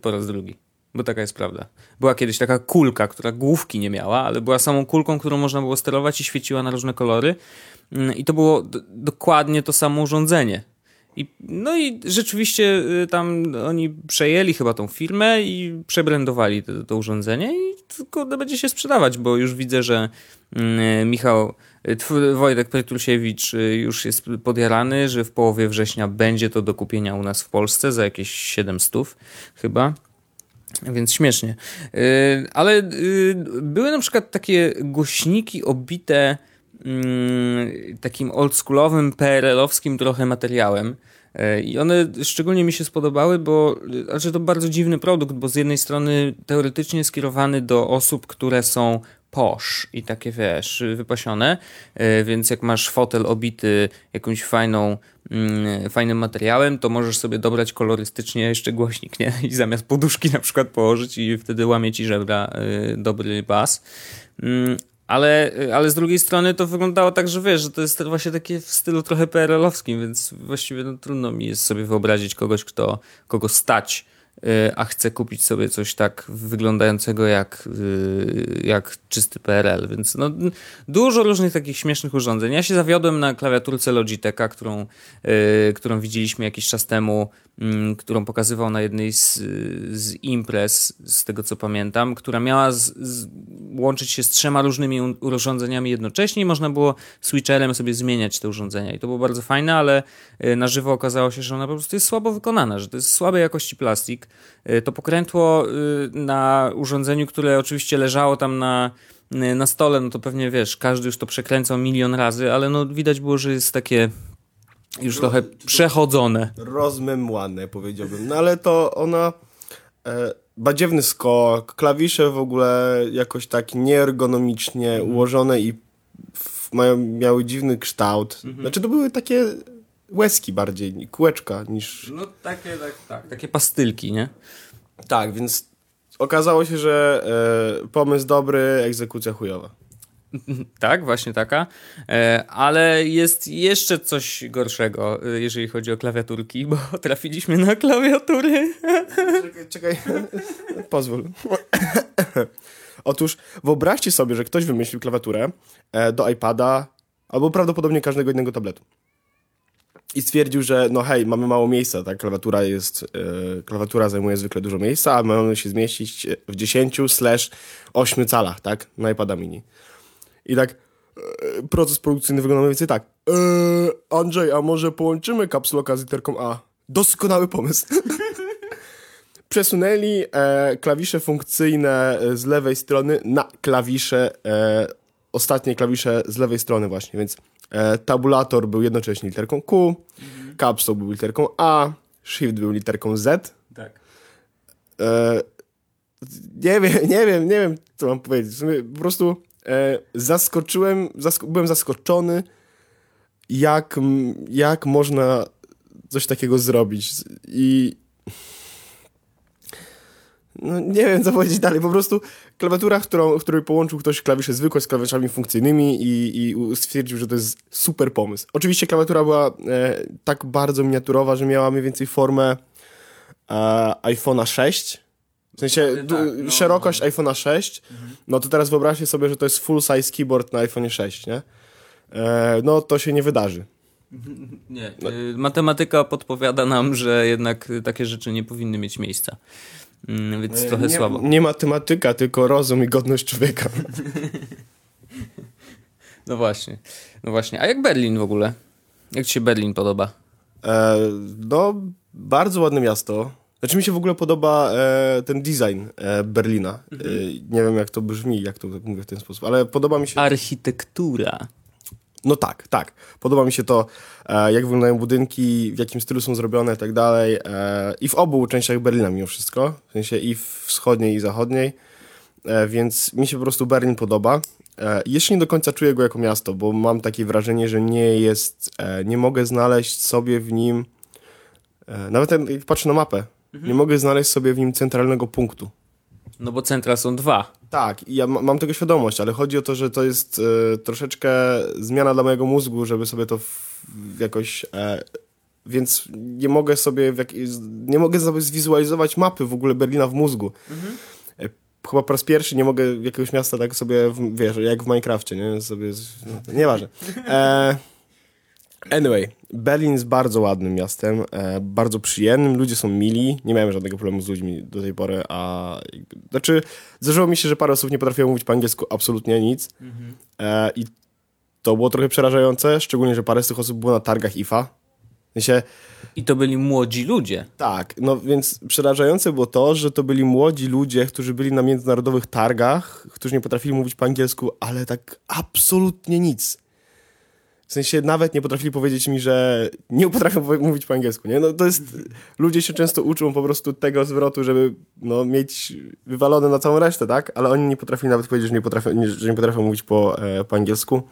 po raz drugi. Bo taka jest prawda. Była kiedyś taka kulka, która główki nie miała, ale była samą kulką, którą można było sterować i świeciła na różne kolory. Mm, I to było dokładnie to samo urządzenie. I, no i rzeczywiście y, tam oni przejęli chyba tą firmę i przebrandowali to, to urządzenie i tylko będzie się sprzedawać, bo już widzę, że mm, Michał, y, Wojtek Petrusiewicz y, już jest podjarany, że w połowie września będzie to do kupienia u nas w Polsce za jakieś 700 chyba. Więc śmiesznie. Yy, ale yy, były na przykład takie głośniki obite mm, takim oldschoolowym, PRL-owskim trochę materiałem. Yy, I one szczególnie mi się spodobały, bo znaczy to bardzo dziwny produkt, bo z jednej strony teoretycznie skierowany do osób, które są posh i takie wiesz, wypasione, yy, więc jak masz fotel obity jakąś fajną, mm, fajnym materiałem, to możesz sobie dobrać kolorystycznie jeszcze głośnik, nie? I zamiast poduszki na przykład położyć i wtedy łamie ci żebra yy, dobry bas. Mm, ale, ale z drugiej strony to wyglądało tak, że wiesz, że to jest właśnie takie w stylu trochę PRL-owskim, więc właściwie no, trudno mi jest sobie wyobrazić kogoś, kto, kogo stać, a chce kupić sobie coś tak wyglądającego jak, y, jak czysty PRL, więc no, dużo różnych takich śmiesznych urządzeń. Ja się zawiodłem na klawiaturce Logitecha, którą, y, którą widzieliśmy jakiś czas temu, którą pokazywał na jednej z, z imprez, z tego co pamiętam, która miała z, z, łączyć się z trzema różnymi urządzeniami jednocześnie i można było switcherem sobie zmieniać te urządzenia. I to było bardzo fajne, ale y, na żywo okazało się, że ona po prostu jest słabo wykonana, że to jest słabej jakości plastik. Y, To pokrętło y, na urządzeniu, które oczywiście leżało tam na, na stole, no to pewnie wiesz, każdy już to przekręcał milion razy, ale no widać było, że jest takie już trochę przechodzone. rozmemłane, powiedziałbym. No ale to ona. E, badziewny skok, klawisze w ogóle jakoś tak nieergonomicznie ułożone i w, mają, miały dziwny kształt. Znaczy to były takie łezki bardziej, kółeczka niż. No takie, tak, tak. Takie pastylki, nie? Tak, więc okazało się, że e, pomysł dobry, egzekucja chujowa. Tak, właśnie taka. E, ale jest jeszcze coś gorszego, e, jeżeli chodzi o klawiaturki, bo trafiliśmy na klawiatury. Czekaj, czekaj. pozwól. Otóż wyobraźcie sobie, że ktoś wymyślił klawiaturę e, do iPada albo prawdopodobnie każdego innego tabletu. I stwierdził, że no hej, mamy mało miejsca, tak? Klawiatura jest, klawiatura zajmuje zwykle dużo miejsca, a mamy się zmieścić w 10 slash 8 calach, tak? Na iPada mini. I tak e, proces produkcyjny wygląda mniej więcej tak. E, Andrzej, a może połączymy kapsloka z literką A? Doskonały pomysł. Przesunęli e, klawisze funkcyjne e, z lewej strony na klawisze, e, ostatnie klawisze z lewej strony właśnie, więc e, tabulator był jednocześnie literką Q, caps lock był literką A, shift był literką Z. Tak. Nie wiem, nie wiem, nie wiem, co mam powiedzieć. Po prostu zaskoczyłem, zask byłem zaskoczony, jak, jak można coś takiego zrobić. I no, nie wiem, co powiedzieć dalej. Po prostu klawiatura, którą, której połączył ktoś klawisze zwykłe z klawiszami funkcyjnymi i, i stwierdził, że to jest super pomysł. Oczywiście klawiatura była e, tak bardzo miniaturowa, że miała mniej więcej formę e, iPhone'a 6. W sensie tak, no, szerokość iPhone'a 6. No to teraz wyobraźcie sobie, że to jest full size keyboard na iPhone 6, nie? E, no to się nie wydarzy. Nie. y, Matematyka podpowiada nam, że jednak takie rzeczy nie powinny mieć miejsca. Mm, Więc trochę E, nie, słabo. Nie matematyka, tylko rozum i godność człowieka. No właśnie. No właśnie. A jak Berlin w ogóle? Jak ci się Berlin podoba? E, no, bardzo ładne miasto. Znaczy mi się w ogóle podoba e, ten design e, Berlina. E, nie wiem jak to brzmi, jak to mówię w ten sposób, ale podoba mi się... Architektura. No tak, tak. Podoba mi się to, e, jak wyglądają budynki, w jakim stylu są zrobione i tak dalej. E, I w obu częściach Berlina mimo wszystko. W sensie i wschodniej i zachodniej. E, więc mi się po prostu Berlin podoba. E, jeszcze nie do końca czuję go jako miasto, bo mam takie wrażenie, że nie jest, e, nie mogę znaleźć sobie w nim, e, nawet jak patrzę na mapę, nie mogę znaleźć sobie w nim centralnego punktu. No bo centra są dwa. Tak, i ja ma- mam tego świadomość, ale chodzi o to, że to jest e, troszeczkę zmiana dla mojego mózgu, żeby sobie to w, jakoś. E, więc nie mogę sobie w jak, nie mogę sobie zwizualizować mapy w ogóle Berlina w mózgu. E, chyba po raz pierwszy nie mogę jakiegoś miasta tak sobie, w, wiesz, jak w Minecrafcie, nie? Sobie, no, nieważne. E, Anyway, Berlin jest bardzo ładnym miastem, e, bardzo przyjemnym, ludzie są mili, nie miałem żadnego problemu z ludźmi do tej pory, a jakby- znaczy zdarzyło mi się, że parę osób nie potrafiło mówić po angielsku absolutnie nic e, i to było trochę przerażające, szczególnie, że parę z tych osób było na targach IFA. Sensie, I to byli młodzi ludzie. tak, no więc przerażające było to, że to byli młodzi ludzie, którzy byli na międzynarodowych targach, którzy nie potrafili mówić po angielsku, ale tak absolutnie nic. W sensie nawet nie potrafili powiedzieć mi, że nie potrafią mówić po angielsku, nie? No to jest... Ludzie się często uczą po prostu tego zwrotu, żeby no, mieć wywalone na całą resztę, tak? Ale oni nie potrafili nawet powiedzieć, że nie potrafią, że nie potrafią mówić po, e, po angielsku,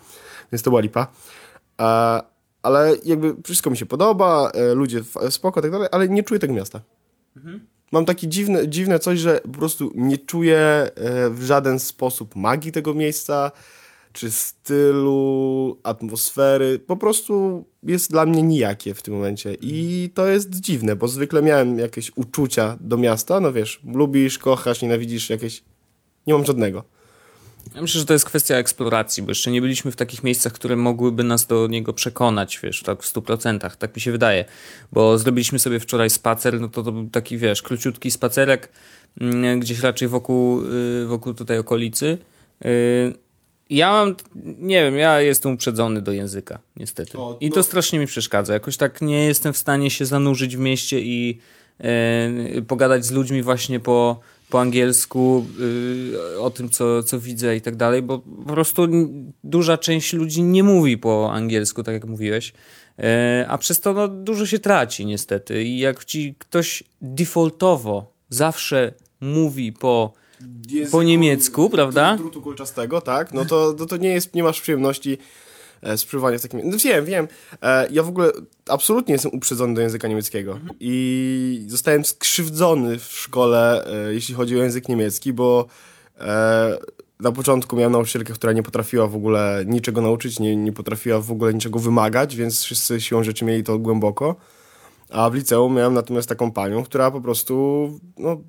więc to była lipa. E, ale jakby wszystko mi się podoba, e, ludzie spoko tak dalej, ale nie czuję tego miasta. Mam takie dziwne, dziwne coś, że po prostu nie czuję e, w żaden sposób magii tego miejsca, czy stylu, atmosfery. Po prostu jest dla mnie nijakie w tym momencie. I to jest dziwne, bo zwykle miałem jakieś uczucia do miasta. No wiesz, lubisz, kochasz, nienawidzisz jakieś. Nie mam żadnego. Ja myślę, że to jest kwestia eksploracji, bo jeszcze nie byliśmy w takich miejscach, które mogłyby nas do niego przekonać, wiesz, tak w 100%, tak mi się wydaje. Bo zrobiliśmy sobie wczoraj spacer, no to, to był taki, wiesz, króciutki spacerek mm, gdzieś raczej wokół, y, wokół tutaj okolicy. Ja mam, nie wiem, ja jestem uprzedzony do języka, niestety. O, I no. to strasznie mi przeszkadza. Jakoś tak nie jestem w stanie się zanurzyć w mieście i e, pogadać z ludźmi właśnie po, po angielsku, y, o tym, co, co widzę i tak dalej, bo po prostu duża część ludzi nie mówi po angielsku, tak jak mówiłeś. E, a przez to no, dużo się traci niestety. I jak ci ktoś defaultowo zawsze mówi po Po niemiecku, prawda? Drutu kulczastego, tak? No to, no to nie jest, nie masz przyjemności e, z przebywania w takim... No wiem, wiem. E, ja w ogóle absolutnie jestem uprzedzony do języka niemieckiego. I zostałem skrzywdzony w szkole, e, jeśli chodzi o język niemiecki, bo e, na początku miałem nauczycielkę, która nie potrafiła w ogóle niczego nauczyć, nie, nie potrafiła w ogóle niczego wymagać, więc wszyscy siłą rzeczy mieli to głęboko. A w liceum miałem natomiast taką panią, która po prostu no,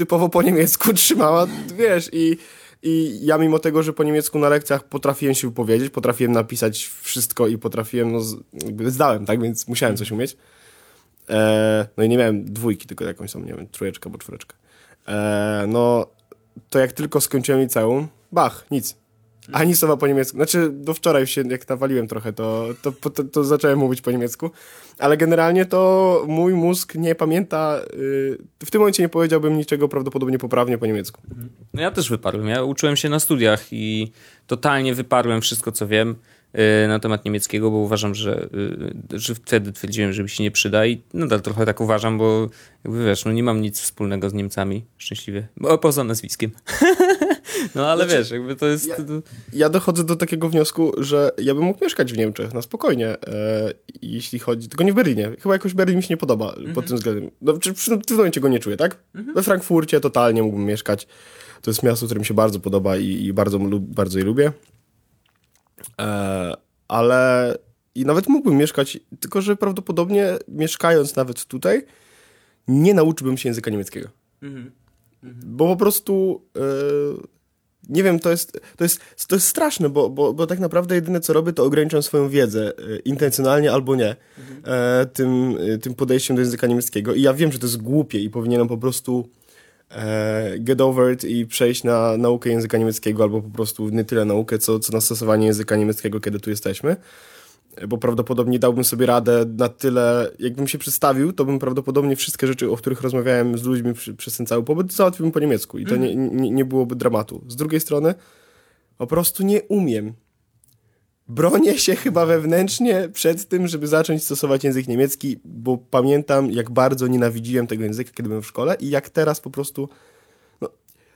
typowo po niemiecku trzymała, wiesz, i, i ja mimo tego, że po niemiecku na lekcjach potrafiłem się wypowiedzieć, potrafiłem napisać wszystko i potrafiłem, no, zdałem, tak, więc musiałem coś umieć. E, no i nie miałem dwójki, tylko jakąś tam, nie wiem, trójeczkę albo czwóreczkę. E, no, to jak tylko skończyłem liceum, bach, nic. Ani słowa po niemiecku. Znaczy, do wczoraj się, jak nawaliłem trochę, to, to, to, to zacząłem mówić po niemiecku. Ale generalnie to mój mózg nie pamięta. y, w tym momencie nie powiedziałbym niczego prawdopodobnie poprawnie po niemiecku. No ja też wyparłem. Ja uczyłem się na studiach i totalnie wyparłem wszystko, co wiem y, na temat niemieckiego, bo uważam, że, y, że wtedy twierdziłem, że mi się nie przyda i nadal trochę tak uważam, bo jakby wiesz, no nie mam nic wspólnego z Niemcami, szczęśliwie, bo poza nazwiskiem. no ale Znaczy, wiesz, jakby to jest... ja- Ja dochodzę do takiego wniosku, że ja bym mógł mieszkać w Niemczech na spokojnie, e, jeśli chodzi. Tylko nie w Berlinie. Chyba jakoś Berlin mi się nie podoba pod tym względem. No, czy przy, w tym momencie go nie czuję, tak? We Frankfurcie totalnie mógłbym mieszkać. To jest miasto, które mi się bardzo podoba i, i bardzo, bardzo je lubię. E, ale i nawet mógłbym mieszkać, tylko że prawdopodobnie mieszkając nawet tutaj, nie nauczyłbym się języka niemieckiego. Bo po prostu e, nie wiem, to jest, to jest, to jest straszne, bo, bo, bo tak naprawdę jedyne co robię, to ograniczam swoją wiedzę, e, intencjonalnie albo nie, e, tym, e, tym podejściem do języka niemieckiego. I ja wiem, że to jest głupie i powinienem po prostu e, get over it i przejść na naukę języka niemieckiego, albo po prostu nie tyle naukę, co, co na stosowanie języka niemieckiego, kiedy tu jesteśmy. Bo prawdopodobnie dałbym sobie radę na tyle, jakbym się przedstawił, to bym prawdopodobnie wszystkie rzeczy, o których rozmawiałem z ludźmi przy, przez ten cały pobyt, załatwiłbym po niemiecku i to nie, nie, nie byłoby dramatu. Z drugiej strony, po prostu nie umiem. Bronię się chyba wewnętrznie przed tym, żeby zacząć stosować język niemiecki, bo pamiętam, jak bardzo nienawidziłem tego języka, kiedy byłem w szkole i jak teraz po prostu... No,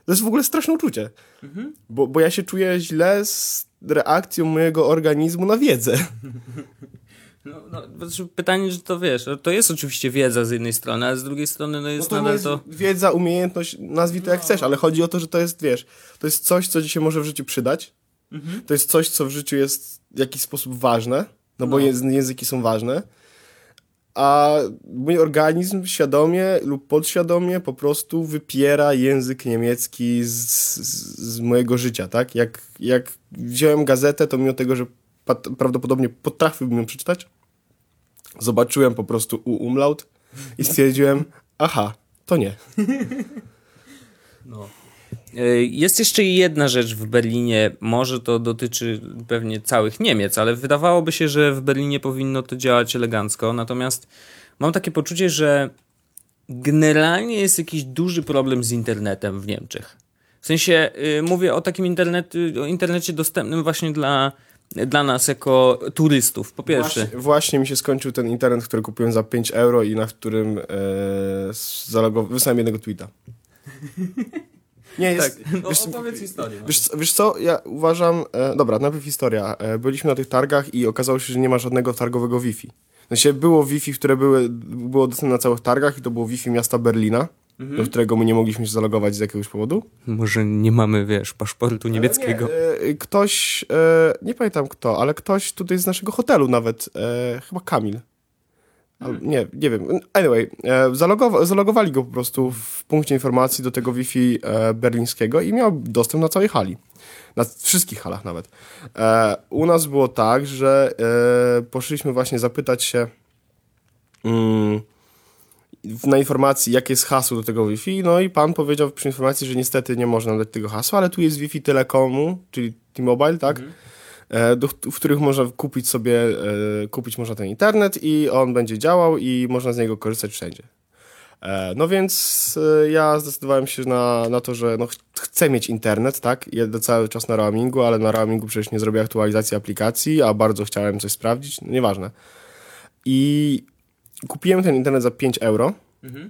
to jest w ogóle straszne uczucie, bo, bo ja się czuję źle z reakcją mojego organizmu na wiedzę. No, no, znaczy pytanie, że to wiesz, to jest oczywiście wiedza z jednej strony, ale z drugiej strony no jest No to nadal jest to... wiedza, umiejętność, nazwij to jak chcesz, ale chodzi o to, że to jest, wiesz, to jest coś, co ci się może w życiu przydać. To jest coś, co w życiu jest w jakiś sposób ważne, no bo języ- języki są ważne. A mój organizm świadomie lub podświadomie po prostu wypiera język niemiecki z, z, z mojego życia, tak? Jak, jak wziąłem gazetę, to mimo tego, że prawdopodobnie potrafiłbym ją przeczytać, zobaczyłem po prostu u umlaut i stwierdziłem, aha, to nie. E, Jest jeszcze jedna rzecz w Berlinie, może to dotyczy pewnie całych Niemiec, ale wydawałoby się, że w Berlinie powinno to działać elegancko, natomiast mam takie poczucie, że generalnie jest jakiś duży problem z internetem w Niemczech. W sensie y, mówię o takim internet, o internecie dostępnym właśnie dla, dla nas jako turystów, po pierwsze. Właśnie, właśnie mi się skończył ten internet, który kupiłem za 5 euro i na którym e, zalogow- wysłałem jednego tweeta. Nie, jest, Tak, no, wiesz, opowiedz historię. no. wiesz, co- wiesz co, ja uważam, e, dobra, najpierw historia. E, byliśmy na tych targach i okazało się, że nie ma żadnego targowego Wi-Fi. Sensie było Wi-Fi, które były, było dostępne na całych targach i to było Wi-Fi miasta Berlina, Mhm. do którego my nie mogliśmy się zalogować z jakiegoś powodu. Może nie mamy, wiesz, paszportu niemieckiego. Nie, e, ktoś, e, nie pamiętam kto, ale ktoś tutaj z naszego hotelu nawet, e, chyba Kamil. Al, nie, nie wiem. Anyway, e, zalogowa- zalogowali go po prostu w punkcie informacji do tego Wi-Fi e, berlińskiego i miał dostęp na całej hali. Na wszystkich halach nawet. E, u nas było tak, że poszliśmy właśnie zapytać się mm, na informacji, jakie jest hasło do tego Wi-Fi, no i pan powiedział przy informacji, że niestety nie można dać tego hasła, ale tu jest Wi-Fi Telekomu, czyli T-Mobile, tak? E, Do, w których można kupić sobie, e, kupić można ten internet i on będzie działał i można z niego korzystać wszędzie. E, No więc e, ja zdecydowałem się na, na to, że no, ch- chcę mieć internet, tak? Jedę cały czas na roamingu, ale na roamingu przecież nie zrobię aktualizacji aplikacji, a bardzo chciałem coś sprawdzić, no, nieważne. I kupiłem ten internet za 5 euro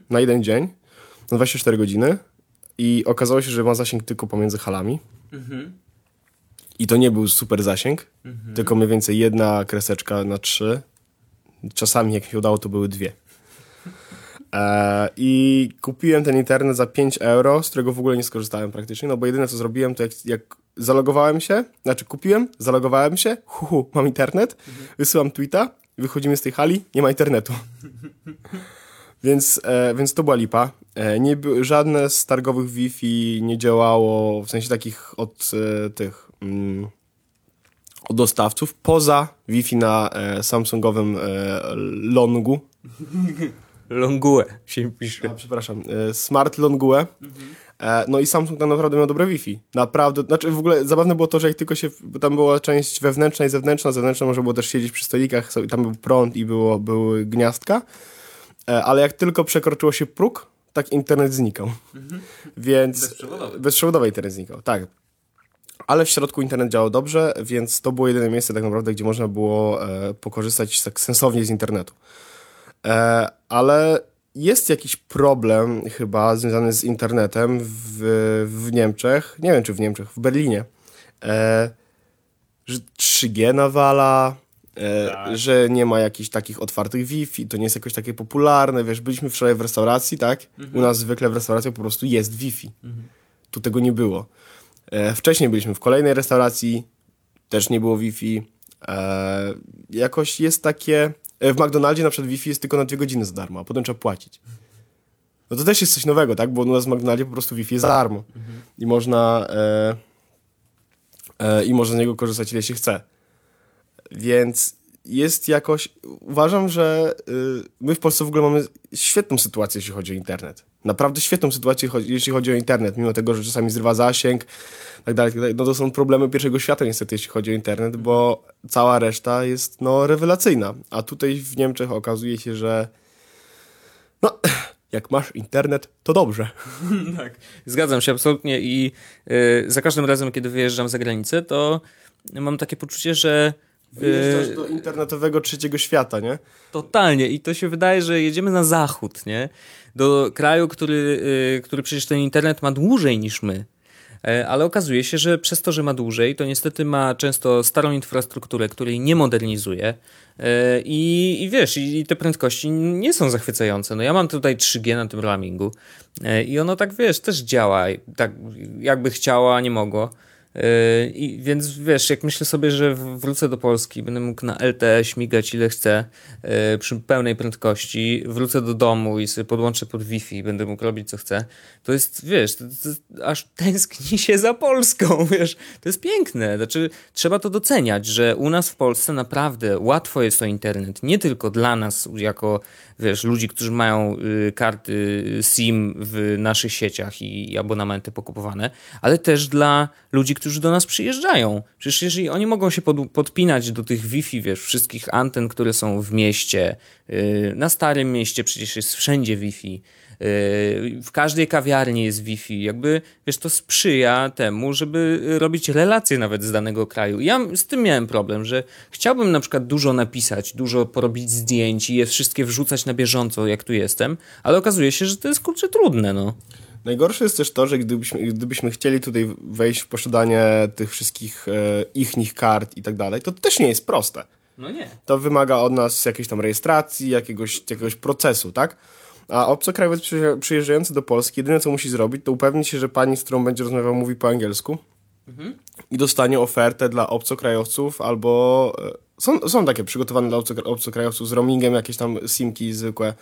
na jeden dzień, na 24 godziny i okazało się, że ma zasięg tylko pomiędzy halami. I to nie był super zasięg, tylko mniej więcej jedna kreseczka na trzy. Czasami, jak mi się udało, to były dwie. E, I kupiłem ten internet za 5 euro, z którego w ogóle nie skorzystałem praktycznie, no bo jedyne co zrobiłem, to jak, jak zalogowałem się, znaczy kupiłem, zalogowałem się, hu, hu mam internet, wysyłam tweeta, wychodzimy z tej hali, nie ma internetu. Więc, e, więc to była lipa. E, nie, żadne z targowych Wi-Fi nie działało, w sensie takich od e, tych od dostawców, poza Wi-Fi na e, Samsungowym e, Longu. Longue się pisze. A, przepraszam, e, Smart Longue. E, no i Samsung tam naprawdę miał dobre Wi-Fi. Naprawdę, znaczy w ogóle zabawne było to, że jak tylko się, bo tam była część wewnętrzna i zewnętrzna, zewnętrzna można było też siedzieć przy stolikach, tam był prąd i było, były gniazdka, e, ale jak tylko przekroczyło się próg, tak internet znikał. Więc... Bezprzewodowy. Bezprzewodowy internet znikał, tak. Ale w środku internet działał dobrze, więc to było jedyne miejsce tak naprawdę, gdzie można było e, pokorzystać tak sensownie z internetu. E, ale jest jakiś problem chyba związany z internetem w, w Niemczech, nie wiem czy w Niemczech, w Berlinie, e, że 3G nawala, e, że nie ma jakichś takich otwartych Wi-Fi, to nie jest jakoś takie popularne, wiesz, byliśmy wczoraj w restauracji, tak? U nas zwykle w restauracjach po prostu jest Wi-Fi. Tu tego nie było. E, wcześniej byliśmy w kolejnej restauracji, też nie było Wi-Fi. E, jakoś jest takie... E, w McDonaldzie na przykład Wi-Fi jest tylko na dwie godziny za darmo, a potem trzeba płacić. No to też jest coś nowego, tak? Bo u nas w McDonaldzie po prostu Wi-Fi jest za darmo. I można... E, e, I można z niego korzystać ile się chce. Więc jest jakoś... Uważam, że y, my w Polsce w ogóle mamy świetną sytuację, jeśli chodzi o internet. Naprawdę świetną sytuację, jeśli chodzi o internet, mimo tego, że czasami zrywa zasięg, tak dalej, tak dalej. No to są problemy pierwszego świata niestety, jeśli chodzi o internet, bo cała reszta jest no rewelacyjna. A tutaj w Niemczech okazuje się, że no, jak masz internet, to dobrze. tak, zgadzam się absolutnie i y, za każdym razem, kiedy wyjeżdżam za granicę, to mam takie poczucie, że Wyjeżdżasz do internetowego trzeciego świata, nie? Totalnie. I to się wydaje, że jedziemy na zachód, nie? Do kraju, który, y, który przecież ten internet ma dłużej niż my. E, ale okazuje się, że przez to, że ma dłużej, to niestety ma często starą infrastrukturę, której nie modernizuje. E, I, i wiesz, i, te prędkości nie są zachwycające. No ja mam tutaj 3G na tym roamingu e, i ono tak, wiesz, też działa tak jakby chciała, a nie mogło. Yy, I więc wiesz, jak myślę sobie, że wrócę do Polski, będę mógł na LTE śmigać ile chcę yy, przy pełnej prędkości, wrócę do domu i sobie podłączę pod Wi-Fi, będę mógł robić co chcę, to jest, wiesz, to, to aż tęskni się za Polską, wiesz, to jest piękne. Znaczy, trzeba to doceniać, że u nas w Polsce naprawdę łatwo jest to internet, nie tylko dla nas jako wiesz, ludzi, którzy mają y, karty SIM w naszych sieciach i, i abonamenty pokupowane, ale też dla ludzi, którzy do nas przyjeżdżają. Przecież jeżeli oni mogą się pod, podpinać do tych Wi-Fi, wiesz, wszystkich anten, które są w mieście, y, na starym mieście przecież jest wszędzie Wi-Fi, Yy, w każdej kawiarni jest Wi-Fi. Jakby, wiesz, to sprzyja temu, żeby robić relacje nawet z danego kraju. Ja z tym miałem problem, że chciałbym na przykład dużo napisać, dużo porobić zdjęć i je wszystkie wrzucać na bieżąco, jak tu jestem, ale okazuje się, że to jest kurczę trudne, no. Najgorsze jest też to, że gdybyśmy, gdybyśmy chcieli tutaj wejść w posiadanie tych wszystkich e, ich kart i tak dalej, to, też nie jest proste. No nie. To wymaga od nas jakiejś tam rejestracji, jakiegoś, jakiegoś procesu, tak? A obcokrajowiec przyjeżdżający do Polski, jedyne co musi zrobić, to upewnić się, że pani, z którą będzie rozmawiał, mówi po angielsku mhm. i dostanie ofertę dla obcokrajowców albo... Są, są takie przygotowane dla obcokrajowców z roamingem, jakieś tam simki zwykłe.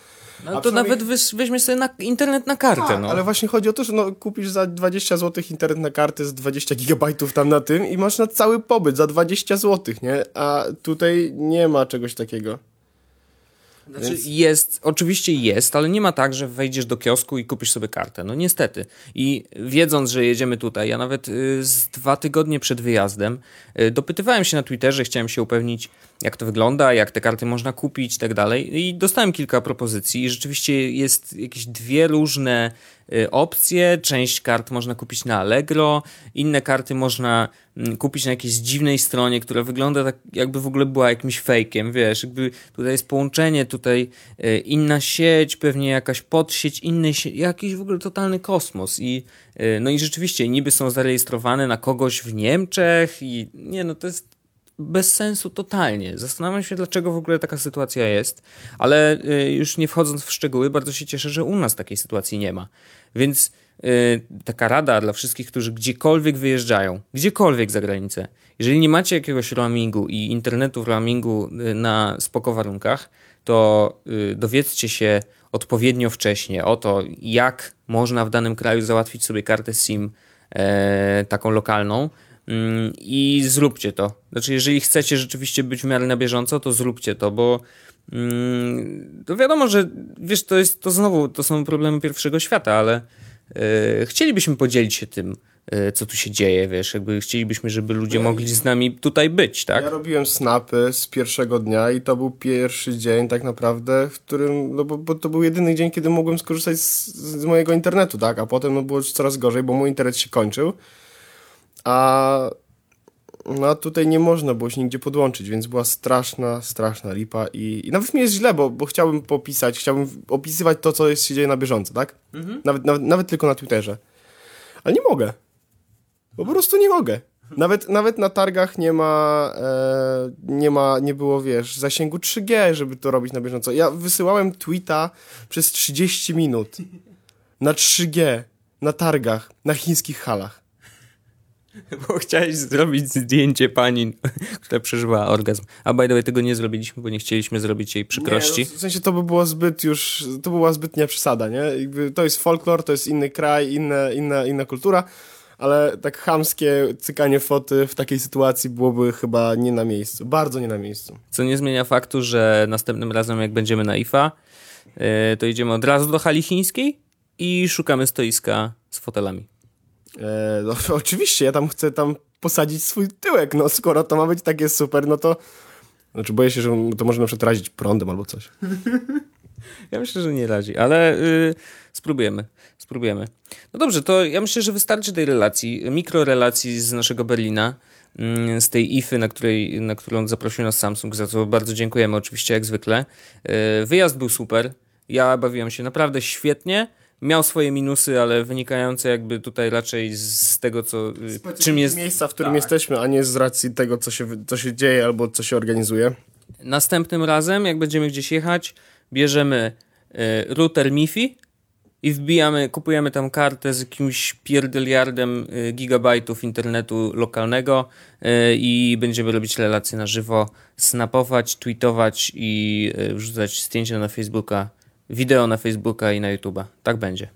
No to przynajmniej... nawet weź, weźmie sobie na, internet na kartę. Tak, no. ale właśnie chodzi o to, że no, kupisz za 20 zł internet na kartę z 20 gigabajtów tam na tym i masz na cały pobyt za 20 zł, nie? A tutaj nie ma czegoś takiego. Znaczy Więc... jest, oczywiście jest, ale nie ma tak, że wejdziesz do kiosku i kupisz sobie kartę. No niestety. I wiedząc, że jedziemy tutaj, ja nawet y, z dwa tygodnie przed wyjazdem y, dopytywałem się na Twitterze, chciałem się upewnić, jak to wygląda, jak te karty można kupić i tak dalej. I dostałem kilka propozycji i rzeczywiście jest jakieś dwie różne y, opcje. Część kart można kupić na Allegro, inne karty można mm, kupić na jakiejś dziwnej stronie, która wygląda tak, jakby w ogóle była jakimś fejkiem, wiesz, jakby tutaj jest połączenie, tutaj y, inna sieć, pewnie jakaś podsieć, inny sie- jakiś w ogóle totalny kosmos i y, no i rzeczywiście niby są zarejestrowane na kogoś w Niemczech i nie, no to jest bez sensu totalnie. Zastanawiam się, dlaczego w ogóle taka sytuacja jest, ale y, już nie wchodząc w szczegóły, bardzo się cieszę, że u nas takiej sytuacji nie ma. Więc y, taka rada dla wszystkich, którzy gdziekolwiek wyjeżdżają, gdziekolwiek za granicę, jeżeli nie macie jakiegoś roamingu i internetu w roamingu y, na spoko warunkach, to dowiedzcie się odpowiednio wcześnie o to, jak można w danym kraju załatwić sobie kartę SIM e, taką lokalną, i zróbcie to. Znaczy, jeżeli chcecie rzeczywiście być w miarę na bieżąco, to zróbcie to, bo mm, to wiadomo, że wiesz, to jest to znowu, to są problemy pierwszego świata, ale yy, chcielibyśmy podzielić się tym, yy, co tu się dzieje, wiesz, jakby chcielibyśmy, żeby ludzie mogli z nami tutaj być, tak? Ja robiłem snapy z pierwszego dnia i to był pierwszy dzień tak naprawdę, w którym, no bo, bo to był jedyny dzień, kiedy mogłem skorzystać z, z mojego internetu, tak? A potem no, było coraz gorzej, bo mój internet się kończył. A no tutaj nie można było się nigdzie podłączyć, więc była straszna, straszna lipa i, i nawet mi jest źle, bo, bo chciałbym popisać, chciałbym opisywać to, co jest, się dzieje na bieżąco, tak? Mhm. Nawet, nawet, nawet tylko na Twitterze. Ale nie mogę. Po prostu nie mogę. Nawet, nawet na targach nie ma, e, nie ma, nie było, wiesz, zasięgu 3G, żeby to robić na bieżąco. Ja wysyłałem tweeta przez 30 minut na 3G, na targach, na chińskich halach. Bo chciałeś zrobić zdjęcie pani, która przeżyła orgazm. A by the way, tego nie zrobiliśmy, bo nie chcieliśmy zrobić jej przykrości. Nie, no, w sensie to by było zbyt już, to była zbytnia przesada, nie? To jest folklor, to jest inny kraj, inne, inna, inna kultura, ale tak chamskie cykanie foty w takiej sytuacji byłoby chyba nie na miejscu. Bardzo nie na miejscu. Co nie zmienia faktu, że następnym razem jak będziemy na IFA, yy, to idziemy od razu do hali chińskiej i szukamy stoiska z fotelami. E, no, oczywiście, ja tam chcę tam posadzić swój tyłek, no skoro to ma być takie super, no to... Znaczy boję się, że to może na przykład razić prądem albo coś. Ja myślę, że nie radzi, ale y, spróbujemy. Spróbujemy. No dobrze, to ja myślę, że wystarczy tej relacji, mikrorelacji z naszego Berlina, mm, z tej IFy, na, której, na którą zaprosił nas Samsung, za co bardzo dziękujemy oczywiście jak zwykle. Y, wyjazd był super, ja bawiłem się naprawdę świetnie. Miał swoje minusy, ale wynikające jakby tutaj raczej z tego, co, y, czym jest... miejsca, w którym tak. jesteśmy, a nie z racji tego, co się, co się dzieje albo co się organizuje. Następnym razem, jak będziemy gdzieś jechać, bierzemy y, router MiFi i wbijamy, kupujemy tam kartę z jakimś pierdyliardem y, gigabajtów internetu lokalnego y, i będziemy robić relacje na żywo, snapować, tweetować i wrzucać zdjęcia na Facebooka, wideo na Facebooka i na YouTube'a. Tak będzie.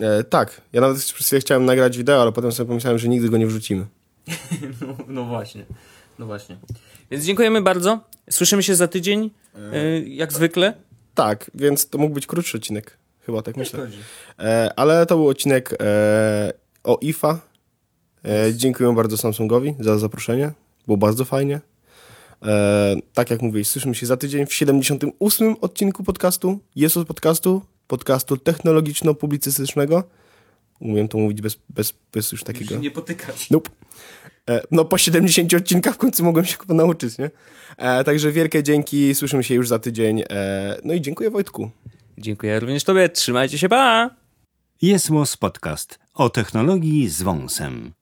E, tak, ja nawet przez chwilę chciałem nagrać wideo, ale potem sobie pomyślałem, że nigdy go nie wrzucimy. No, no właśnie, no właśnie. Więc dziękujemy bardzo. Słyszymy się za tydzień, y, jak zwykle. Tak, więc to mógł być krótszy odcinek. Chyba tak myślę. E, ale to był odcinek e, o IFA. E, dziękuję bardzo Samsungowi za zaproszenie. Było bardzo fajnie. E, tak jak mówię, słyszymy się za tydzień w 78 odcinku podcastu. Jest od podcastu, podcastu technologiczno-publicystycznego. Umiem to mówić bez, bez, bez już takiego... nie potykać. Nope. E, no po 70 odcinkach w końcu mogłem się chyba nauczyć, nie? E, także wielkie dzięki, słyszymy się już za tydzień. E, no i dziękuję Wojtku. Dziękuję również Tobie. Trzymajcie się, pa! Jest Podcast o technologii z wąsem.